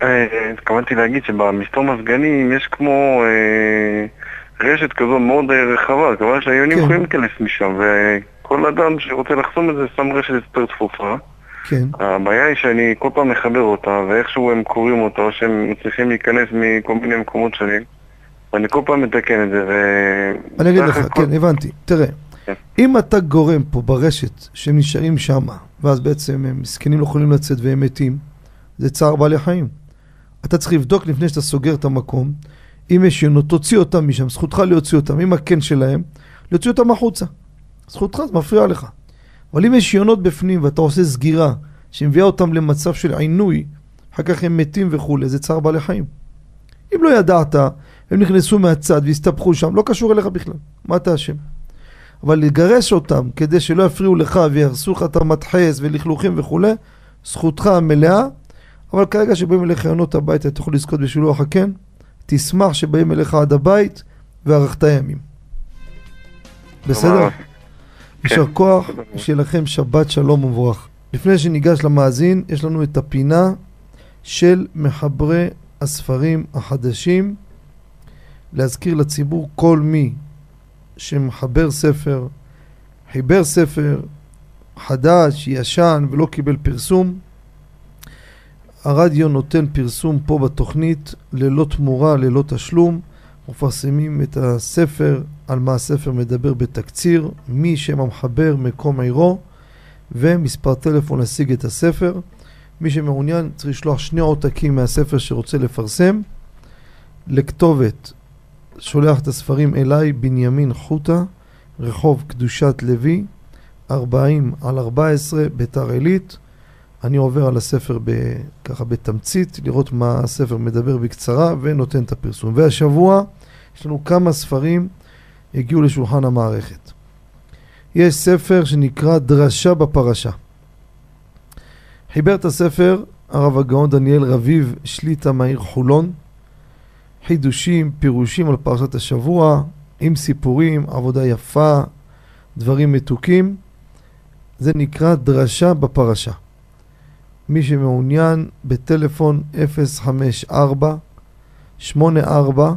אה, התכוונתי להגיד שבמסתור מזגנים יש כמו אה, רשת כזו מאוד אה, רחבה, כמובן שהיונים כן. יכולים להיכנס משם, וכל אדם שרוצה לחסום את זה שם רשת יותר צפופה. כן. הבעיה היא שאני כל פעם מחבר אותה, ואיכשהו הם קוראים אותה, או שהם מצליחים להיכנס מכל מיני מקומות שונים, ואני כל פעם מתקן את זה, ו... אני אגיד לך, הכל- כן, הבנתי. תראה, כן. אם אתה גורם פה ברשת שהם נשארים שמה, ואז בעצם הם מסכנים לא יכולים לצאת והם מתים, זה צער בעלי חיים. אתה צריך לבדוק לפני שאתה סוגר את המקום, אם יש יונות, תוציא אותם משם, זכותך להוציא אותם, עם הקן שלהם, להוציא אותם החוצה. זכותך, זה מפריע לך. אבל אם יש יונות בפנים ואתה עושה סגירה שמביאה אותם למצב של עינוי, אחר כך הם מתים וכולי, זה צער בעלי חיים. אם לא ידעת, הם נכנסו מהצד והסתבכו שם, לא קשור אליך בכלל, מה אתה אשם? אבל לגרש אותם כדי שלא יפריעו לך ויהרסו לך את המדחס ולכלוכים וכולי, זכותך המלאה, אבל כרגע שבאים אליך יונות הביתה, אתה יכול לזכות בשילוח הקן, תשמח שבאים אליך עד הבית וארכת ימים. בסדר? כן. יישר כוח, שיהיה לכם שבת שלום ומבורך. לפני שניגש למאזין, יש לנו את הפינה של מחברי הספרים החדשים. להזכיר לציבור כל מי שמחבר ספר, חיבר ספר חדש, ישן ולא קיבל פרסום, הרדיו נותן פרסום פה בתוכנית ללא תמורה, ללא תשלום. מפרסמים את הספר, על מה הספר מדבר בתקציר, מי שם המחבר, מקום עירו ומספר טלפון להשיג את הספר. מי שמעוניין צריך לשלוח שני עותקים מהספר שרוצה לפרסם לכתובת שולח את הספרים אליי, בנימין חוטה, רחוב קדושת לוי, 40 על 14, ביתר עילית. אני עובר על הספר ב, ככה בתמצית, לראות מה הספר מדבר בקצרה ונותן את הפרסום. והשבוע יש לנו כמה ספרים הגיעו לשולחן המערכת. יש ספר שנקרא דרשה בפרשה. חיבר את הספר הרב הגאון דניאל רביב, שליטה מהעיר חולון. חידושים, פירושים על פרשת השבוע, עם סיפורים, עבודה יפה, דברים מתוקים. זה נקרא דרשה בפרשה. מי שמעוניין בטלפון 054 84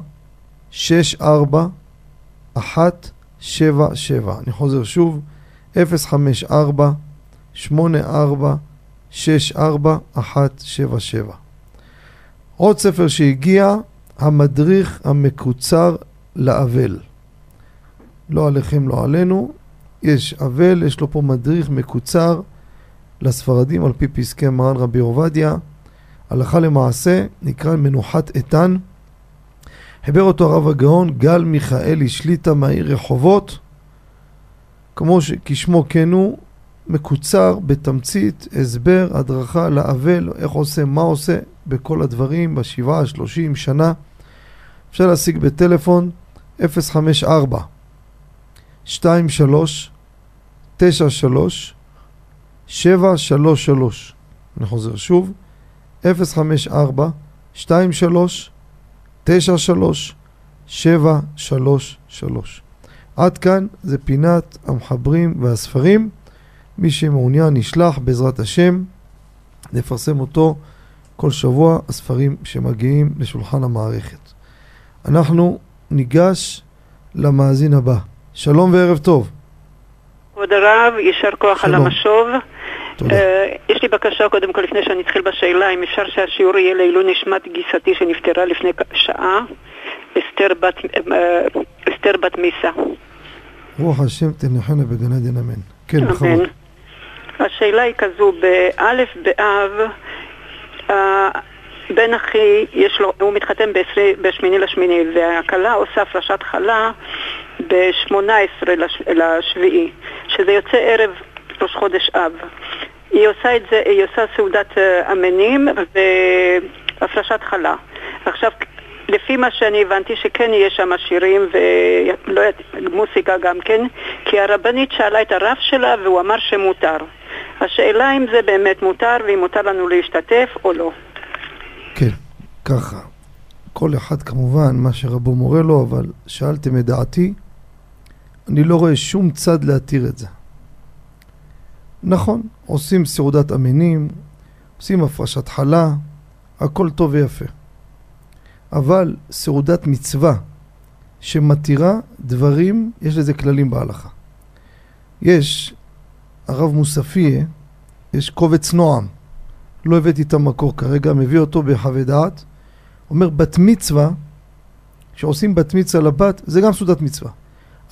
64 177. אני חוזר שוב, 054 84 64 177. עוד ספר שהגיע, המדריך המקוצר לאבל. לא עליכם, לא עלינו. יש אבל, יש לו פה מדריך מקוצר לספרדים על פי פסקי מרן רבי עובדיה. הלכה למעשה, נקרא מנוחת איתן. חיבר אותו הרב הגאון גל מיכאלי שליטה מהעיר רחובות. כמו שכשמו כן הוא, מקוצר בתמצית, הסבר, הדרכה לאבל, איך עושה, מה עושה, בכל הדברים, בשבעה, שלושים שנה. אפשר להשיג בטלפון 054 23 93 733 אני חוזר שוב 054 23 93 733 עד כאן זה פינת המחברים והספרים מי שמעוניין נשלח בעזרת השם נפרסם אותו כל שבוע הספרים שמגיעים לשולחן המערכת. אנחנו ניגש למאזין הבא. שלום וערב טוב. כבוד הרב, יישר כוח על שלום. המשוב. תודה. אה, יש לי בקשה קודם כל לפני שאני אתחיל בשאלה, אם אפשר שהשיעור יהיה לעילוי נשמת גיסתי שנפטרה לפני שעה, אסתר בת, אה, אסתר בת מיסה. רוח השם תנחנו בגן עדן אמן. כן, בכבוד. השאלה היא כזו, באלף באב, אה, בן אחי, יש לו, הוא מתחתן בעשרי- בשמיני לשמיני, והכלה עושה הפרשת חלה ב-18 לש- לשביעי, שזה יוצא ערב ראש חודש אב. היא עושה את זה, היא עושה סעודת אה, אמנים והפרשת חלה. עכשיו, לפי מה שאני הבנתי שכן יש שם שירים ולא יודעת, מוסיקה גם כן, כי הרבנית שאלה את הרב שלה והוא אמר שמותר. השאלה אם זה באמת מותר ואם מותר לנו להשתתף או לא. כן, ככה. כל אחד כמובן, מה שרבו מורה לו, אבל שאלתם את דעתי, אני לא רואה שום צד להתיר את זה. נכון, עושים סעודת אמינים, עושים הפרשת חלה, הכל טוב ויפה. אבל סעודת מצווה שמתירה דברים, יש לזה כללים בהלכה. יש, הרב מוספיה, יש קובץ נועם, לא הבאתי את המקור כרגע, מביא אותו בחוות דעת, אומר בת מצווה, כשעושים בת מצווה לבת, זה גם סעודת מצווה.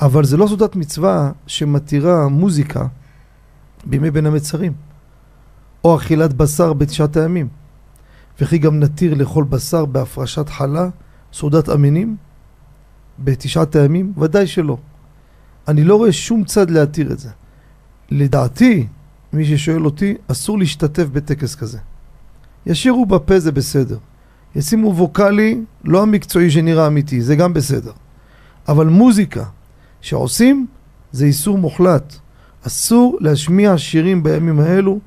אבל זה לא סעודת מצווה שמתירה מוזיקה בימי בין המצרים, או אכילת בשר בתשעת הימים. וכי גם נתיר לאכול בשר בהפרשת חלה, סעודת אמינים, בתשעת הימים? ודאי שלא. אני לא רואה שום צד להתיר את זה. לדעתי, מי ששואל אותי, אסור להשתתף בטקס כזה. ישירו בפה זה בסדר. ישימו ווקאלי, לא המקצועי שנראה אמיתי, זה גם בסדר. אבל מוזיקה שעושים, זה איסור מוחלט. אסור להשמיע שירים בימים האלו,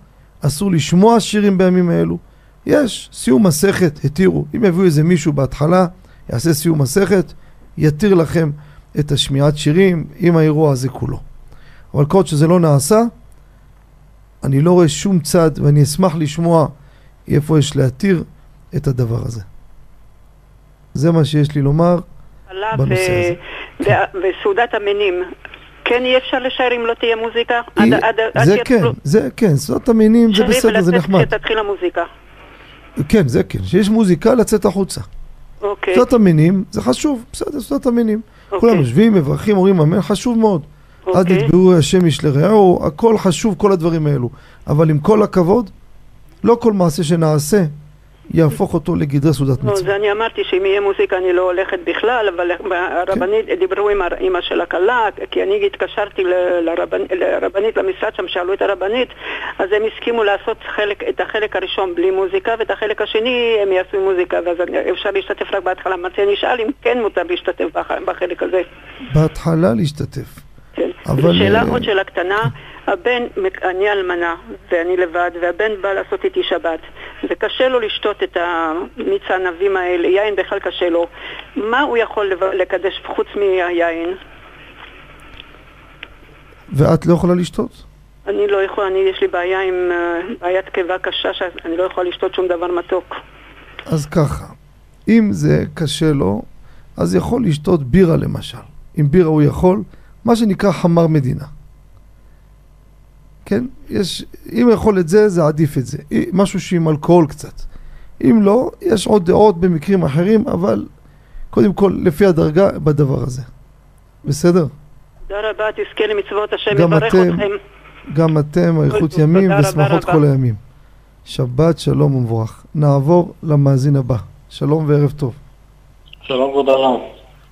אסור לשמוע שירים בימים האלו. יש, סיום מסכת, התירו. אם יביאו איזה מישהו בהתחלה, יעשה סיום מסכת, יתיר לכם את השמיעת שירים עם האירוע הזה כולו. אבל כל עוד שזה לא נעשה, אני לא רואה שום צד, ואני אשמח לשמוע איפה יש להתיר את הדבר הזה. זה מה שיש לי לומר בנושא הזה. וסעודת המינים, כן יהיה אפשר לשער אם לא תהיה מוזיקה? עד, עד, זה עד כן, זה כן, סעודת המינים זה בסדר, זה נחמד. שתתחיל המוזיקה. כן, זה כן, שיש מוזיקה לצאת החוצה. אוקיי. סעודת המינים זה חשוב, בסדר, סעודת המינים. אוקיי. כולם יושבים, מברכים, אומרים אמן, חשוב מאוד. אוקיי. אז נתבעו השם איש לרעהו, הכל חשוב, כל הדברים האלו. אבל עם כל הכבוד, לא כל מעשה שנעשה יהפוך אותו לגדרי סעודת מצווה. זה אני אמרתי שאם יהיה מוזיקה אני לא הולכת בכלל, אבל הרבנית, כן. דיברו עם האמא של הכלה, כי אני התקשרתי לרבנית למשרד שם, שאלו את הרבנית, אז הם הסכימו לעשות את החלק הראשון בלי מוזיקה, ואת החלק השני הם יעשו עם מוזיקה, ואז אפשר להשתתף רק בהתחלה. אמרתי, אני אשאל אם כן מותר להשתתף בחלק הזה. בהתחלה להשתתף. כן. אבל... שאלה, עוד שאלה קטנה. הבן, אני אלמנה ואני לבד, והבן בא לעשות איתי שבת, וקשה לו לשתות את המיץ הענבים האלה, יין בכלל קשה לו. מה הוא יכול לקדש חוץ מהיין? ואת לא יכולה לשתות? אני לא יכולה, אני, יש לי בעיה עם uh, בעיית קיבה קשה, שאני לא יכולה לשתות שום דבר מתוק. אז ככה, אם זה קשה לו, אז יכול לשתות בירה למשל. אם בירה הוא יכול, מה שנקרא חמר מדינה. כן? יש, אם יכול את זה, זה עדיף את זה. משהו שעם אלכוהול קצת. אם לא, יש עוד דעות במקרים אחרים, אבל קודם כל, לפי הדרגה, בדבר הזה. בסדר? תודה רבה, תזכה למצוות השם, יברך אתכם. גם אתם, אריכות ימים ושמחות כל הימים. שבת שלום ומבורך. נעבור למאזין הבא. שלום וערב טוב. שלום כבוד הרב.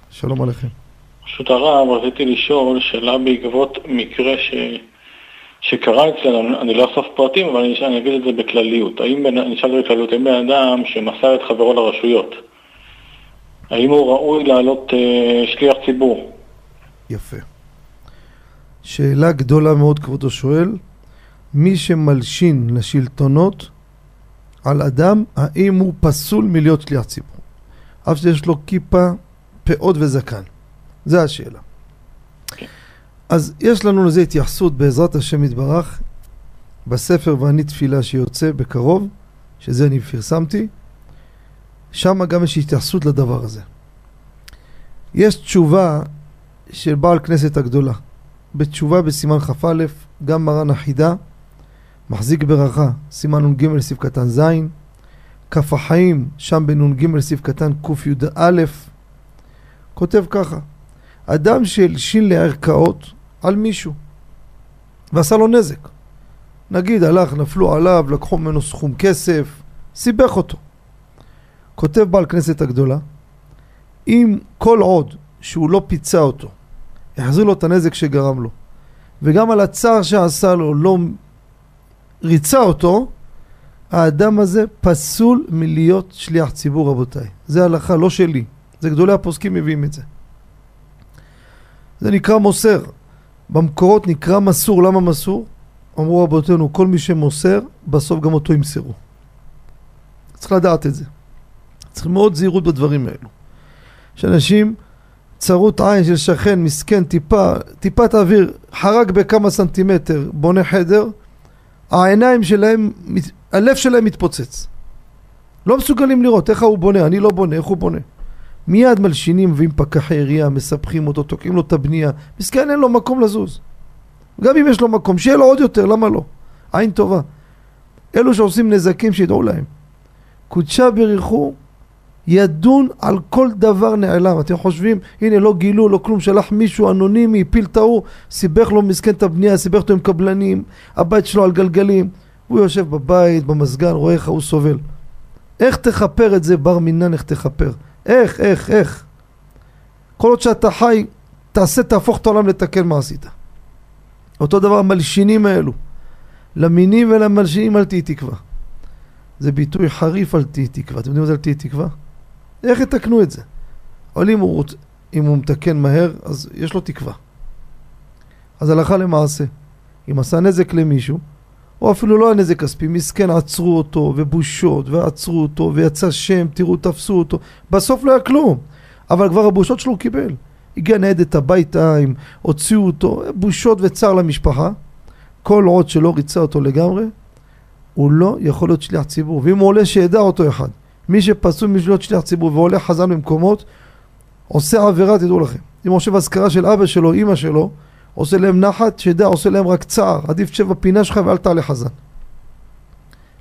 שלום עליכם. פשוט הרב, רציתי לשאול שאלה בעקבות מקרה ש... שקרה אצלנו, אני לא אסוף פרטים, אבל אני, אני אגיד את זה בכלליות. האם, אני אשאל בכלליות, האם בן אדם שמסר את חברו לרשויות, האם הוא ראוי לעלות אה, שליח ציבור? יפה. שאלה גדולה מאוד, כבודו שואל. מי שמלשין לשלטונות על אדם, האם הוא פסול מלהיות שליח ציבור? אף שיש לו כיפה, פאות וזקן. זו השאלה. אז יש לנו לזה התייחסות בעזרת השם יתברך בספר ואני תפילה שיוצא בקרוב, שזה אני פרסמתי, שם גם יש התייחסות לדבר הזה. יש תשובה של בעל כנסת הגדולה. בתשובה בסימן כ"א, גם מרן החידה, מחזיק ברכה, סימן נ"ג סעיף קטן ז', כף החיים, שם בנ"ג סעיף קטן קי"א, כותב ככה: אדם שהלשין לערכאות על מישהו ועשה לו נזק. נגיד הלך, נפלו עליו, לקחו ממנו סכום כסף, סיבך אותו. כותב בעל כנסת הגדולה, אם כל עוד שהוא לא פיצה אותו, יחזיר לו את הנזק שגרם לו, וגם על הצער שעשה לו לא ריצה אותו, האדם הזה פסול מלהיות שליח ציבור, רבותיי. זה הלכה, לא שלי. זה גדולי הפוסקים מביאים את זה. זה נקרא מוסר. במקורות נקרא מסור. למה מסור? אמרו רבותינו, כל מי שמוסר, בסוף גם אותו ימסרו. צריך לדעת את זה. צריך מאוד זהירות בדברים האלו. שאנשים, צרות עין של שכן, מסכן, טיפה, טיפת אוויר, חרג בכמה סנטימטר, בונה חדר, העיניים שלהם, הלב שלהם מתפוצץ. לא מסוגלים לראות איך הוא בונה, אני לא בונה, איך הוא בונה. מיד מלשינים מביאים פקחי עירייה, מספחים אותו, תוקעים לו את הבנייה. מסכן אין לו מקום לזוז. גם אם יש לו מקום, שיהיה לו עוד יותר, למה לא? עין טובה. אלו שעושים נזקים, שידעו להם. קודשה בריחו ידון על כל דבר נעלם. אתם חושבים, הנה לא גילו, לא כלום, שלח מישהו אנונימי, הפיל את ההוא, סיבך לו מסכן את הבנייה, סיבך אותו עם קבלנים, הבית שלו על גלגלים. הוא יושב בבית, במזגן, רואה איך ההוא סובל. איך תכפר את זה, בר מינן, איך תכפר? איך, איך, איך? כל עוד שאתה חי, תעשה, תהפוך את העולם לתקן מה עשית. אותו דבר המלשינים האלו. למינים ולמלשינים אל תהי תקווה. זה ביטוי חריף על תהי תקווה. אתם יודעים מה זה על תהי תקווה? איך יתקנו את זה? אבל אם הוא, רוצ... אם הוא מתקן מהר, אז יש לו תקווה. אז הלכה למעשה, אם עשה נזק למישהו, או אפילו לא הנזק כספי, מסכן עצרו אותו, ובושות, ועצרו אותו, ויצא שם, תראו, תפסו אותו, בסוף לא היה כלום. אבל כבר הבושות שלו הוא קיבל. הגיע ניידת הביתה, הם הוציאו אותו, בושות וצער למשפחה. כל עוד שלא ריצה אותו לגמרי, הוא לא יכול להיות שליח ציבור. ואם הוא עולה, שידע אותו אחד. מי שפסול להיות שליח ציבור ועולה חזן במקומות, עושה עבירה, תדעו לכם. אם הוא חושב אזכרה של אבא שלו, אימא שלו, עושה להם נחת, שידע, עושה להם רק צער. עדיף תשב בפינה שלך ואל תעלה חזן.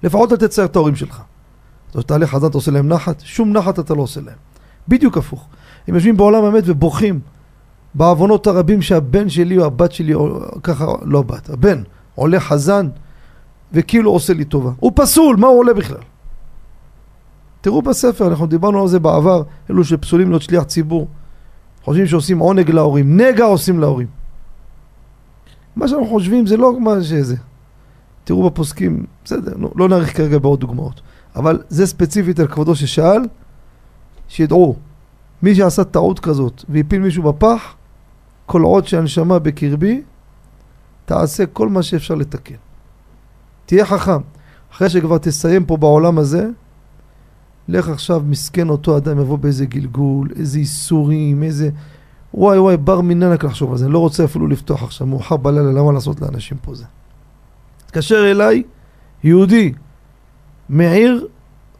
לפחות אל תצייר את ההורים שלך. אתה תעלה חזן, אתה עושה להם נחת, שום נחת אתה לא עושה להם. בדיוק הפוך. הם יושבים בעולם המת ובוכים בעוונות הרבים שהבן שלי או הבת שלי, או ככה, לא בת, הבן, עולה חזן וכאילו עושה לי טובה. הוא פסול, מה הוא עולה בכלל? תראו בספר, אנחנו דיברנו על זה בעבר, אלו שפסולים להיות שליח ציבור. חושבים שעושים עונג להורים, נגע עושים להורים. מה שאנחנו חושבים זה לא מה שזה. תראו בפוסקים, בסדר, לא, לא נאריך כרגע בעוד דוגמאות. אבל זה ספציפית על כבודו ששאל, שידעו, מי שעשה טעות כזאת והפיל מישהו בפח, כל עוד שהנשמה בקרבי, תעשה כל מה שאפשר לתקן. תהיה חכם. אחרי שכבר תסיים פה בעולם הזה, לך עכשיו, מסכן אותו אדם, יבוא באיזה גלגול, איזה איסורים, איזה... וואי וואי, בר מינן רק לחשוב על זה, אני לא רוצה אפילו לפתוח עכשיו, מאוחר בלילה, למה לעשות לאנשים פה זה? התקשר אליי יהודי מעיר,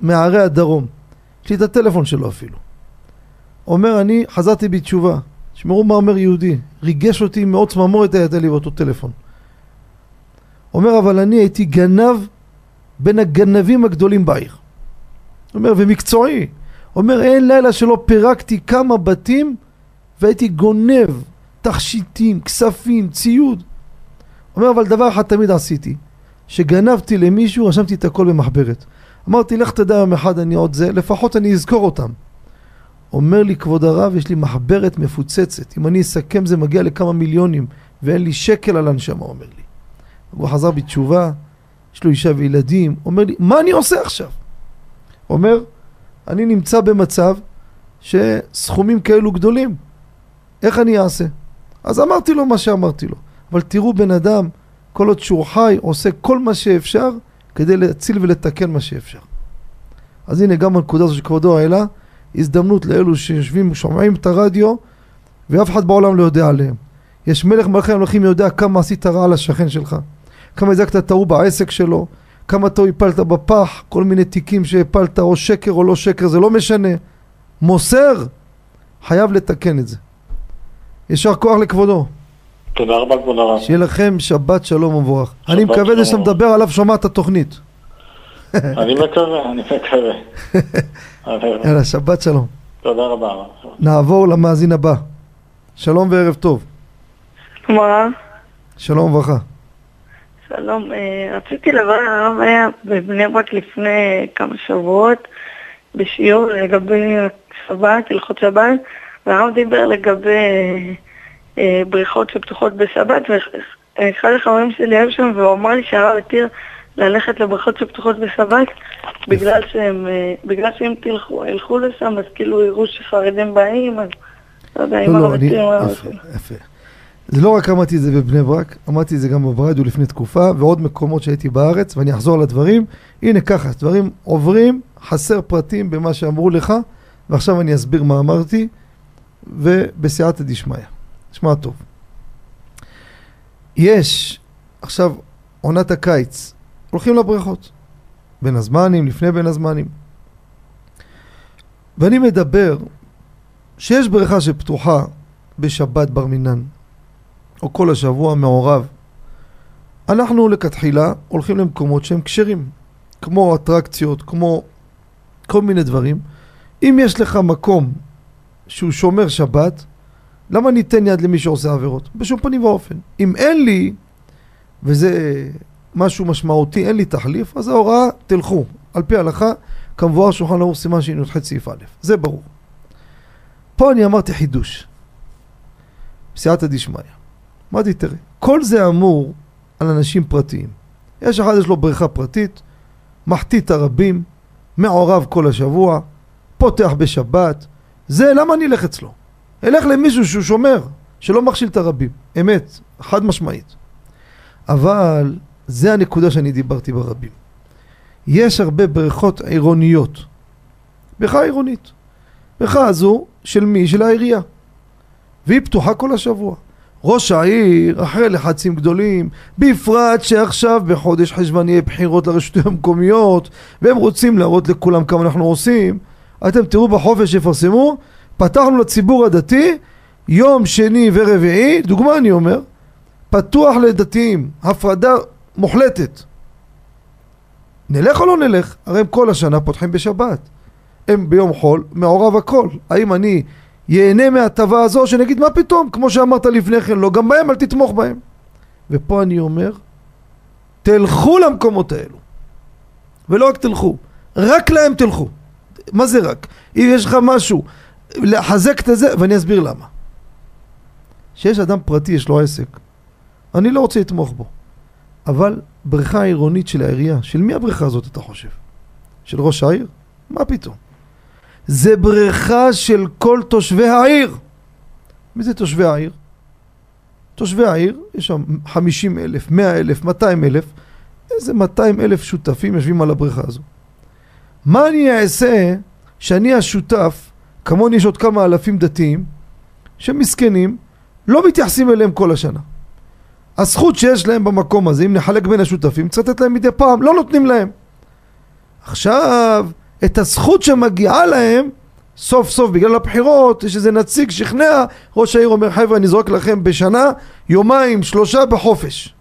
מערי הדרום, יש לי את הטלפון שלו אפילו. אומר, אני חזרתי בתשובה. תשמעו מה אומר יהודי, ריגש אותי מאוד צמרמורת הייתה לי באותו טלפון. אומר, אבל אני הייתי גנב בין הגנבים הגדולים בעיר. אומר, ומקצועי. אומר, אין לילה שלא פירקתי כמה בתים והייתי גונב תכשיטים, כספים, ציוד. אומר, אבל דבר אחד תמיד עשיתי, שגנבתי למישהו, רשמתי את הכל במחברת. אמרתי, לך תדע יום אחד אני עוד זה, לפחות אני אזכור אותם. אומר לי, כבוד הרב, יש לי מחברת מפוצצת. אם אני אסכם זה מגיע לכמה מיליונים, ואין לי שקל על הנשמה, אומר לי. הוא חזר בתשובה, יש לו אישה וילדים, אומר לי, מה אני עושה עכשיו? אומר, אני נמצא במצב שסכומים כאלו גדולים, איך אני אעשה? אז אמרתי לו מה שאמרתי לו. אבל תראו בן אדם, כל עוד שהוא חי, עושה כל מה שאפשר כדי להציל ולתקן מה שאפשר. אז הנה גם הנקודה הזו שכבודו העלה, הזדמנות לאלו שיושבים, שומעים את הרדיו, ואף אחד בעולם לא יודע עליהם. יש מלך מלכי המלכים יודע כמה עשית רע לשכן שלך, כמה הזקת את ההוא בעסק שלו, כמה טוב הפלת בפח, כל מיני תיקים שהפלת, או שקר או לא שקר, זה לא משנה. מוסר, חייב לתקן את זה. יישר כוח לכבודו. תודה רבה כבוד הרב. שיהיה לכם שבת שלום ומבורך. אני מקווה זה שאתה מדבר עליו שומע את התוכנית. אני מקווה, אני מקווה. יאללה, שבת שלום. תודה רבה. נעבור למאזין הבא. שלום וערב טוב. מה? שלום וברכה. שלום, אה, רציתי לברר, הרב היה בבני ברק לפני כמה שבועות בשיעור לגבי שבת, הלכות שבת, והרב דיבר לגבי אה, בריכות שפתוחות בשבת, ואחד החברים שלי היה שם והוא אמר לי שהרב התיר ללכת לבריכות שפתוחות בשבת, בגלל שהם, אה, בגלל שאם תלכו, ילכו לשם, אז כאילו יראו שחרדים באים, אז לא יודע אם לא, לא. יפה, יפה. זה לא רק אמרתי את זה בבני ברק, אמרתי את זה גם בברדיו לפני תקופה, ועוד מקומות שהייתי בארץ, ואני אחזור לדברים. הנה ככה, דברים עוברים, חסר פרטים במה שאמרו לך, ועכשיו אני אסביר מה אמרתי, ובסייעתא דשמיא. שמע טוב. יש, עכשיו, עונת הקיץ, הולכים לבריכות. בין הזמנים, לפני בין הזמנים. ואני מדבר שיש בריכה שפתוחה בשבת בר מינן, או כל השבוע מעורב. אנחנו לכתחילה הולכים למקומות שהם כשרים, כמו אטרקציות, כמו כל מיני דברים. אם יש לך מקום שהוא שומר שבת, למה ניתן יד למי שעושה עבירות? בשום פנים ואופן. אם אין לי, וזה משהו משמעותי, אין לי תחליף, אז ההוראה, תלכו. על פי ההלכה, כמבואר שולחן ערוך סימן שי"ח סעיף א', זה ברור. פה אני אמרתי חידוש, סייעתא דשמיא. אמרתי, תראה, כל זה אמור על אנשים פרטיים. יש אחד, יש לו בריכה פרטית, מחטיא את הרבים, מעורב כל השבוע, פותח בשבת. זה, למה אני אלך אצלו? אלך למישהו שהוא שומר, שלא מכשיל את הרבים. אמת, חד משמעית. אבל זה הנקודה שאני דיברתי ברבים. יש הרבה בריכות עירוניות. בריכה עירונית. בריכה הזו של מי? של העירייה. והיא פתוחה כל השבוע. ראש העיר, אחרי לחצים גדולים, בפרט שעכשיו בחודש חשבון יהיה בחירות לרשויות המקומיות, והם רוצים להראות לכולם כמה אנחנו עושים. אתם תראו בחופש שיפרסמו, פתחנו לציבור הדתי יום שני ורביעי, דוגמה אני אומר, פתוח לדתיים, הפרדה מוחלטת. נלך או לא נלך? הרי הם כל השנה פותחים בשבת. הם ביום חול, מעורב הכל. האם אני ייהנה מההטבה הזו, שנגיד מה פתאום, כמו שאמרת לפני כן, לא, גם בהם אל תתמוך בהם. ופה אני אומר, תלכו למקומות האלו. ולא רק תלכו, רק להם תלכו. מה זה רק? אם יש לך משהו, לחזק את זה, ואני אסביר למה. שיש אדם פרטי, יש לו עסק, אני לא רוצה לתמוך בו. אבל בריכה עירונית של העירייה, של מי הבריכה הזאת אתה חושב? של ראש העיר? מה פתאום? זה בריכה של כל תושבי העיר. מי זה תושבי העיר? תושבי העיר, יש שם 50 אלף, 100 אלף, 200 אלף, איזה 200 אלף שותפים יושבים על הבריכה הזו. מה אני אעשה שאני השותף, כמוני יש עוד כמה אלפים דתיים, שמסכנים, לא מתייחסים אליהם כל השנה. הזכות שיש להם במקום הזה, אם נחלק בין השותפים, צריך לתת להם מדי פעם, לא נותנים להם. עכשיו, את הזכות שמגיעה להם, סוף סוף בגלל הבחירות, יש איזה נציג שכנע, ראש העיר אומר חבר'ה אני זורק לכם בשנה יומיים, שלושה בחופש.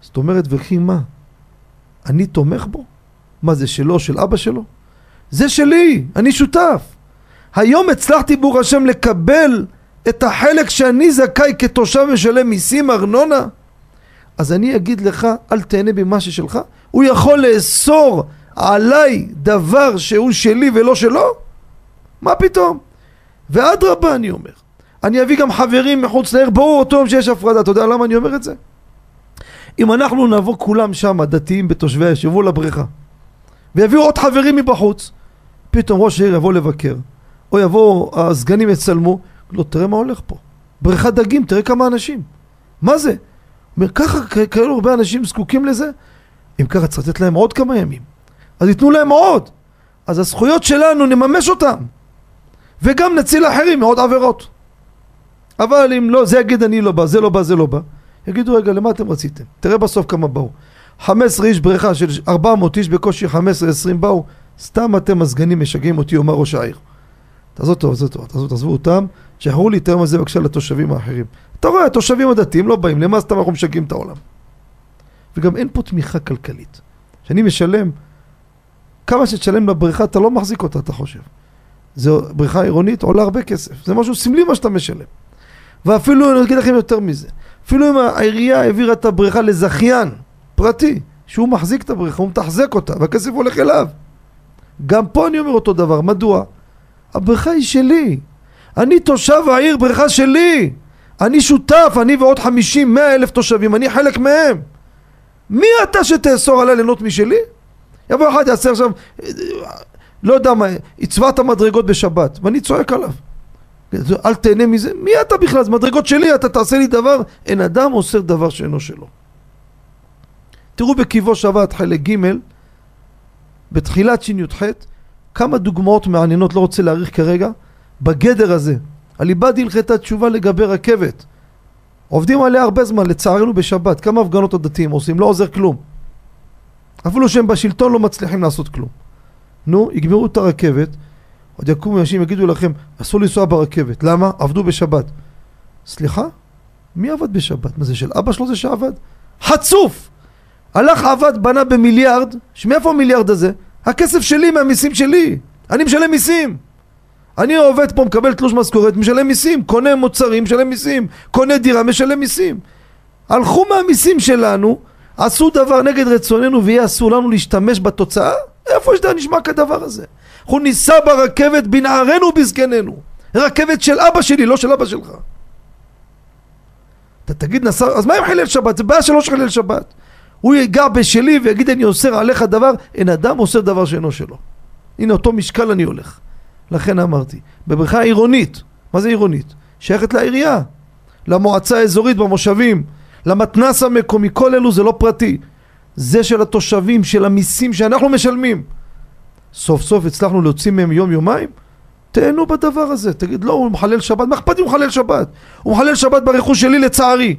זאת אומרת וכי מה? אני תומך בו? מה זה שלו, של אבא שלו? זה שלי, אני שותף. היום הצלחתי ברוך השם לקבל את החלק שאני זכאי כתושב משלם מיסים, ארנונה? אז אני אגיד לך, אל תהנה במה ששלך. הוא יכול לאסור עליי דבר שהוא שלי ולא שלו? מה פתאום? ואדרבה אני אומר, אני אביא גם חברים מחוץ לעיר, ברור אותו יום שיש הפרדה, אתה יודע למה אני אומר את זה? אם אנחנו נבוא כולם שם, דתיים בתושבי היישוב, לבריכה ויביאו עוד חברים מבחוץ, פתאום ראש העיר יבוא לבקר, או יבואו הסגנים יצלמו, לא, תראה מה הולך פה. בריכת דגים, תראה כמה אנשים. מה זה? אומר, ככה כאלו הרבה אנשים זקוקים לזה? אם ככה צריך לתת להם עוד כמה ימים. אז ייתנו להם עוד. אז הזכויות שלנו נממש אותן. וגם נציל אחרים מעוד עבירות. אבל אם לא, זה יגיד אני לא בא, זה לא בא, זה לא בא. יגידו רגע, למה אתם רציתם? תראה בסוף כמה באו. 15 איש בריכה של 400 איש, בקושי 15-20 באו. סתם אתם הסגנים משגעים אותי, אומר ראש העיר. תעזוב טוב, תעזוב טוב, תעזבו, תעזבו אותם, שחררו לי היום הזה בבקשה לתושבים האחרים. אתה רואה, התושבים הדתיים לא באים, למה סתם אנחנו משגעים את העולם? וגם אין פה תמיכה כלכלית. כשאני משלם, כמה שתשלם לבריכה אתה לא מחזיק אותה, אתה חושב. זו בריכה עירונית, עולה הרבה כסף. זה משהו סמלי מה שאתה משלם. ואפילו, אני אגיד לכם יותר מזה, אפילו אם העירייה העבירה את הבריכה לזכיין פרטי, שהוא מחזיק את הבריכה, הוא מתחזק אותה, והכסף הולך אליו. גם פה אני אומר אותו דבר, מדוע? הבריכה היא שלי. אני תושב העיר, בריכה שלי. אני שותף, אני ועוד חמישים, מאה אלף תושבים, אני חלק מהם. מי אתה שתאסור עליי ליהנות משלי? יבוא אחד יעשה עכשיו, לא יודע מה, יצבע את המדרגות בשבת, ואני צועק עליו. אל תהנה מזה, מי אתה בכלל? זה מדרגות שלי, אתה תעשה לי דבר. אין אדם עושה דבר שאינו שלו. תראו בקיבו שבת חלק ג' בתחילת שי"ח כמה דוגמאות מעניינות, לא רוצה להאריך כרגע, בגדר הזה. הליבד הלכתה תשובה לגבי רכבת. עובדים עליה הרבה זמן, לצערנו בשבת. כמה הפגנות הדתיים עושים? לא עוזר כלום. אפילו שהם בשלטון לא מצליחים לעשות כלום. נו, יגמרו את הרכבת, עוד יקומו אנשים יגידו לכם, אסור לנסוע ברכבת. למה? עבדו בשבת. סליחה? מי עבד בשבת? מה זה של אבא שלו זה שעבד? חצוף! הלך עבד, בנה במיליארד, שמאיפה המיליארד הזה? הכסף שלי מהמיסים שלי. אני משלם מיסים. אני עובד פה, מקבל תלוש משכורת, משלם מיסים, קונה מוצרים, משלם מיסים, קונה דירה, משלם מיסים. הלכו מהמיסים שלנו, עשו דבר נגד רצוננו ויהיה אסור לנו להשתמש בתוצאה? איפה יש נשמע כדבר הזה? אנחנו ניסע ברכבת בנערינו ובזקנינו. רכבת של אבא שלי, לא של אבא שלך. אתה תגיד נסע, אז מה אם חילל שבת? זה בעיה שלא שחילל שבת. הוא ייגע בשלי ויגיד אני אוסר עליך דבר, אין אדם אוסר דבר שאינו שלו. הנה אותו משקל אני הולך. לכן אמרתי, בבריכה עירונית, מה זה עירונית? שייכת לעירייה, למועצה האזורית במושבים, למתנס המקומי, כל אלו זה לא פרטי. זה של התושבים, של המיסים שאנחנו משלמים. סוף סוף הצלחנו להוציא מהם יום יומיים? תהנו בדבר הזה. תגיד, לא, הוא מחלל שבת, מה אכפת אם הוא מחלל שבת? הוא מחלל שבת ברכוש שלי לצערי.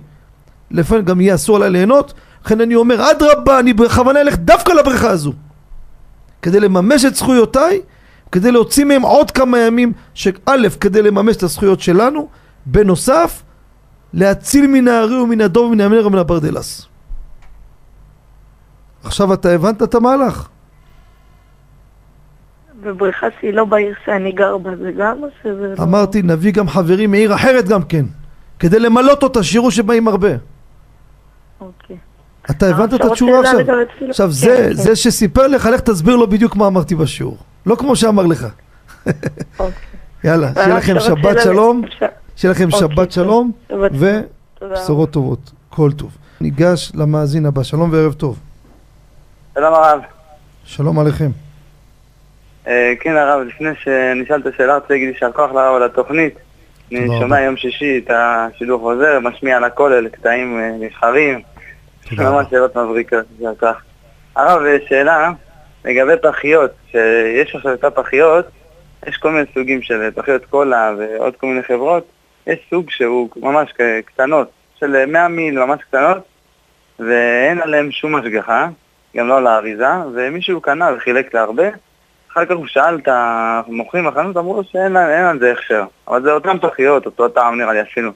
לפעמים גם יהיה אסור עליי ליהנות, לכן אני אומר, אדרבה, אני בכוונה אלך דווקא לבריכה הזו. כדי לממש את זכויותיי, כדי להוציא מהם עוד כמה ימים, שא', כדי לממש את הזכויות שלנו, בנוסף, להציל מן הארי ומן הדוב ומן המנר ומן הברדלס. עכשיו אתה הבנת את המהלך? בבריכה שהיא לא בעיר שאני גר בה, זה גם או שזה לא... אמרתי, נביא גם חברים מעיר אחרת גם כן, כדי למלות אותה, שיראו שבאים הרבה. אוקיי. אתה הבנת את התשובה עכשיו? עכשיו, כן, זה, כן. זה שסיפר לך, לך תסביר לו בדיוק מה אמרתי בשיעור. לא כמו שאמר לך. אוקיי. יאללה, שיהיה לכם שבת שלום, שיהיה לכם שבת שלום, ובשורות טובות. כל טוב. ניגש למאזין הבא, שלום וערב טוב. שלום הרב. שלום עליכם. אה, כן הרב, לפני שנשאל את השאלה, רוצה להגיד יישר כוח לרב על התוכנית. אני שומע יום שישי את השידור חוזר, משמיע על הכולל, קטעים אה, נבחרים. ממש שאלות מבריקות, יישר כוח. הרב, אה, שאלה לגבי פחיות, שיש עכשיו את הפחיות, יש כל מיני סוגים של פחיות קולה ועוד כל מיני חברות, יש סוג שהוא ממש קטנות, של 100 מיל, ממש קטנות, ואין עליהם שום השגחה. גם לא על האריזה, ומישהו קנה וחילק להרבה. אחר כך הוא שאל את המוכרים בחנות, אמרו שאין על זה הכשר. אבל זה אותן פחיות, אותו טעם נראה לי אפילו.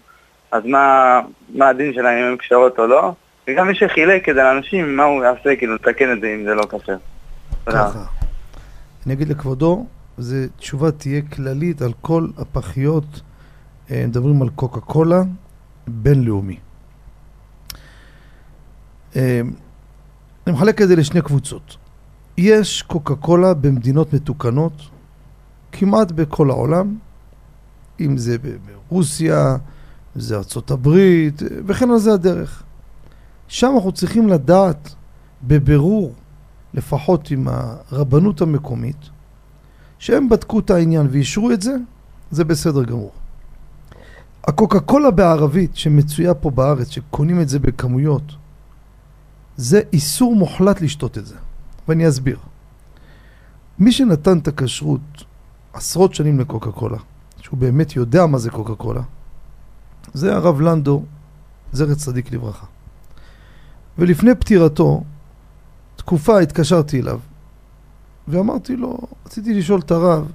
אז מה, מה הדין שלהם, אם הן קשרות או לא? וגם מי שחילק את זה לאנשים, מה הוא יעשה, כאילו, לתקן את זה אם זה לא כשר. ככה. אני אגיד לכבודו, זו תשובה תהיה כללית על כל הפחיות, אה, מדברים על קוקה קולה בינלאומי. אה, אני מחלק את זה לשני קבוצות. יש קוקה קולה במדינות מתוקנות, כמעט בכל העולם, אם זה ברוסיה, זה ארצות הברית, וכן על זה הדרך. שם אנחנו צריכים לדעת בבירור, לפחות עם הרבנות המקומית, שהם בדקו את העניין ואישרו את זה, זה בסדר גמור. הקוקה קולה בערבית שמצויה פה בארץ, שקונים את זה בכמויות, זה איסור מוחלט לשתות את זה, ואני אסביר. מי שנתן את הכשרות עשרות שנים לקוקה קולה, שהוא באמת יודע מה זה קוקה קולה, זה הרב לנדו, זכר צדיק לברכה. ולפני פטירתו, תקופה התקשרתי אליו, ואמרתי לו, רציתי לשאול את הרב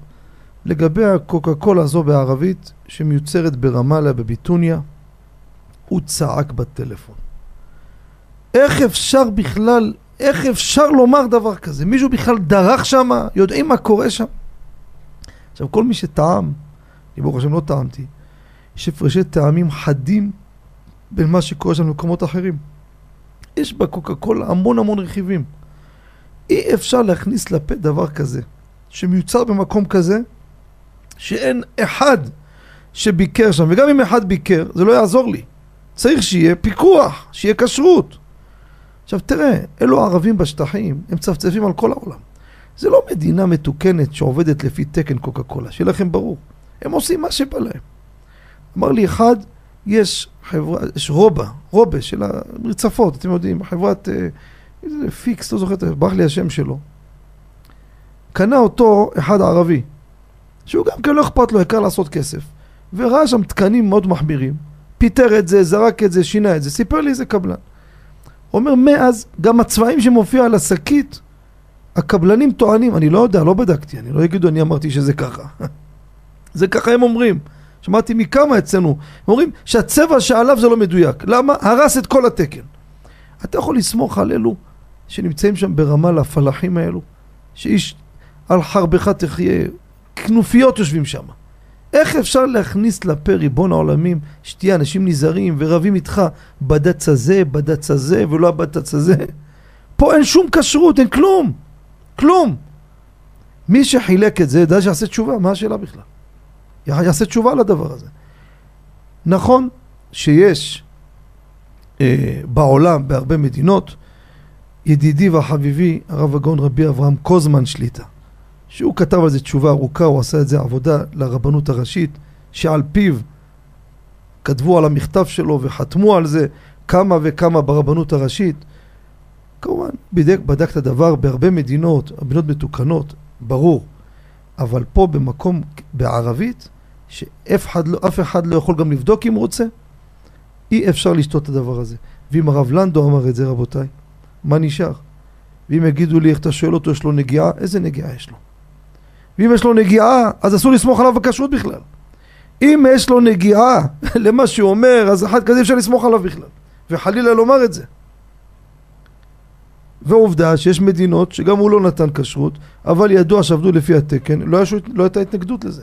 לגבי הקוקה קולה הזו בערבית, שמיוצרת ברמאללה בביטוניה, הוא צעק בטלפון. איך אפשר בכלל, איך אפשר לומר דבר כזה? מישהו בכלל דרך שם? יודעים מה קורה שם? עכשיו, כל מי שטעם, אני ברוך השם לא טעמתי, יש הפרשי טעמים חדים בין מה שקורה שם למקומות אחרים. יש בקוקה קולה המון המון רכיבים. אי אפשר להכניס לפה דבר כזה, שמיוצר במקום כזה, שאין אחד שביקר שם, וגם אם אחד ביקר, זה לא יעזור לי. צריך שיהיה פיקוח, שיהיה כשרות. עכשיו תראה, אלו הערבים בשטחים, הם צפצפים על כל העולם. זה לא מדינה מתוקנת שעובדת לפי תקן קוקה קולה, שיהיה לכם ברור. הם עושים מה שבא להם. אמר לי אחד, יש חברה, יש רובה, רובה של המרצפות, אתם יודעים, חברת, אה, איזה פיקס, לא זוכר, ברח לי השם שלו. קנה אותו אחד ערבי, שהוא גם כן לא אכפת לו, העיקר לעשות כסף. וראה שם תקנים מאוד מחמירים, פיטר את זה, זרק את זה, שינה את זה, סיפר לי איזה קבלן. אומר, מאז, גם הצבעים שמופיע על השקית, הקבלנים טוענים, אני לא יודע, לא בדקתי, אני לא אגידו, אני אמרתי שזה ככה. זה ככה הם אומרים. שמעתי מכמה אצלנו, אומרים שהצבע שעליו זה לא מדויק. למה? הרס את כל התקן. אתה יכול לסמוך על אלו שנמצאים שם ברמאללה, הפלאחים האלו, שאיש על חרבך תחיה, כנופיות יושבים שם. איך אפשר להכניס לפה ריבון העולמים שתהיה אנשים נזהרים ורבים איתך בד"ץ הזה, בד"ץ הזה ולא הבד"ץ הזה? פה אין שום כשרות, אין כלום. כלום. מי שחילק את זה, ידע שיעשה תשובה, מה השאלה בכלל? יעשה תשובה לדבר הזה. נכון שיש אה, בעולם, בהרבה מדינות, ידידי והחביבי, הרב הגאון רבי אברהם קוזמן שליטה, שהוא כתב על זה תשובה ארוכה, הוא עשה את זה עבודה לרבנות הראשית, שעל פיו כתבו על המכתב שלו וחתמו על זה כמה וכמה ברבנות הראשית. כמובן, בדק, בדק את הדבר בהרבה מדינות, מדינות מתוקנות, ברור. אבל פה במקום, בערבית, שאף אחד, לא, אחד לא יכול גם לבדוק אם הוא רוצה, אי אפשר לשתות את הדבר הזה. ואם הרב לנדו אמר את זה, רבותיי, מה נשאר? ואם יגידו לי איך אתה שואל אותו, יש לו נגיעה, איזה נגיעה יש לו? ואם יש לו נגיעה, אז אסור לסמוך עליו בכשרות בכלל. אם יש לו נגיעה למה שהוא אומר, אז אחד כזה אפשר לסמוך עליו בכלל. וחלילה לומר את זה. ועובדה שיש מדינות שגם הוא לא נתן כשרות, אבל ידוע שעבדו לפי התקן, לא, היה, לא הייתה התנגדות לזה.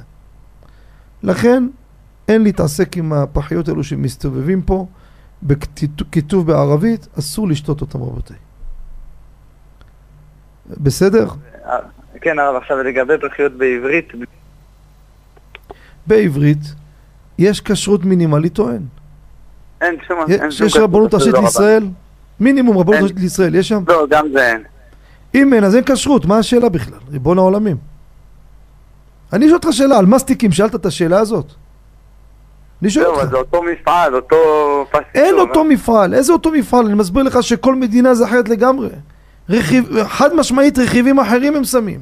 לכן אין להתעסק עם הפחיות האלו שמסתובבים פה, בכיתוב בערבית, אסור לשתות אותם רבותיי. בסדר? כן, הרב, עכשיו לגבי פחיות בעברית. בעברית יש כשרות מינימלית או אין? אין שום... אין שום יש רבנות ראשית לישראל? מינימום רבנות ראשית לישראל, יש שם? לא, גם זה אין. אם אין, אז אין כשרות, מה השאלה בכלל? ריבון העולמים. אני שואל אותך שאלה, על מסטיקים שאלת את השאלה הזאת? אני שואל אותך. לא, זה אותו מפעל, אותו פסטיק. אין אותו מפעל, איזה אותו מפעל? אני מסביר לך שכל מדינה זה אחרת לגמרי. רכיב, חד משמעית רכיבים אחרים הם שמים.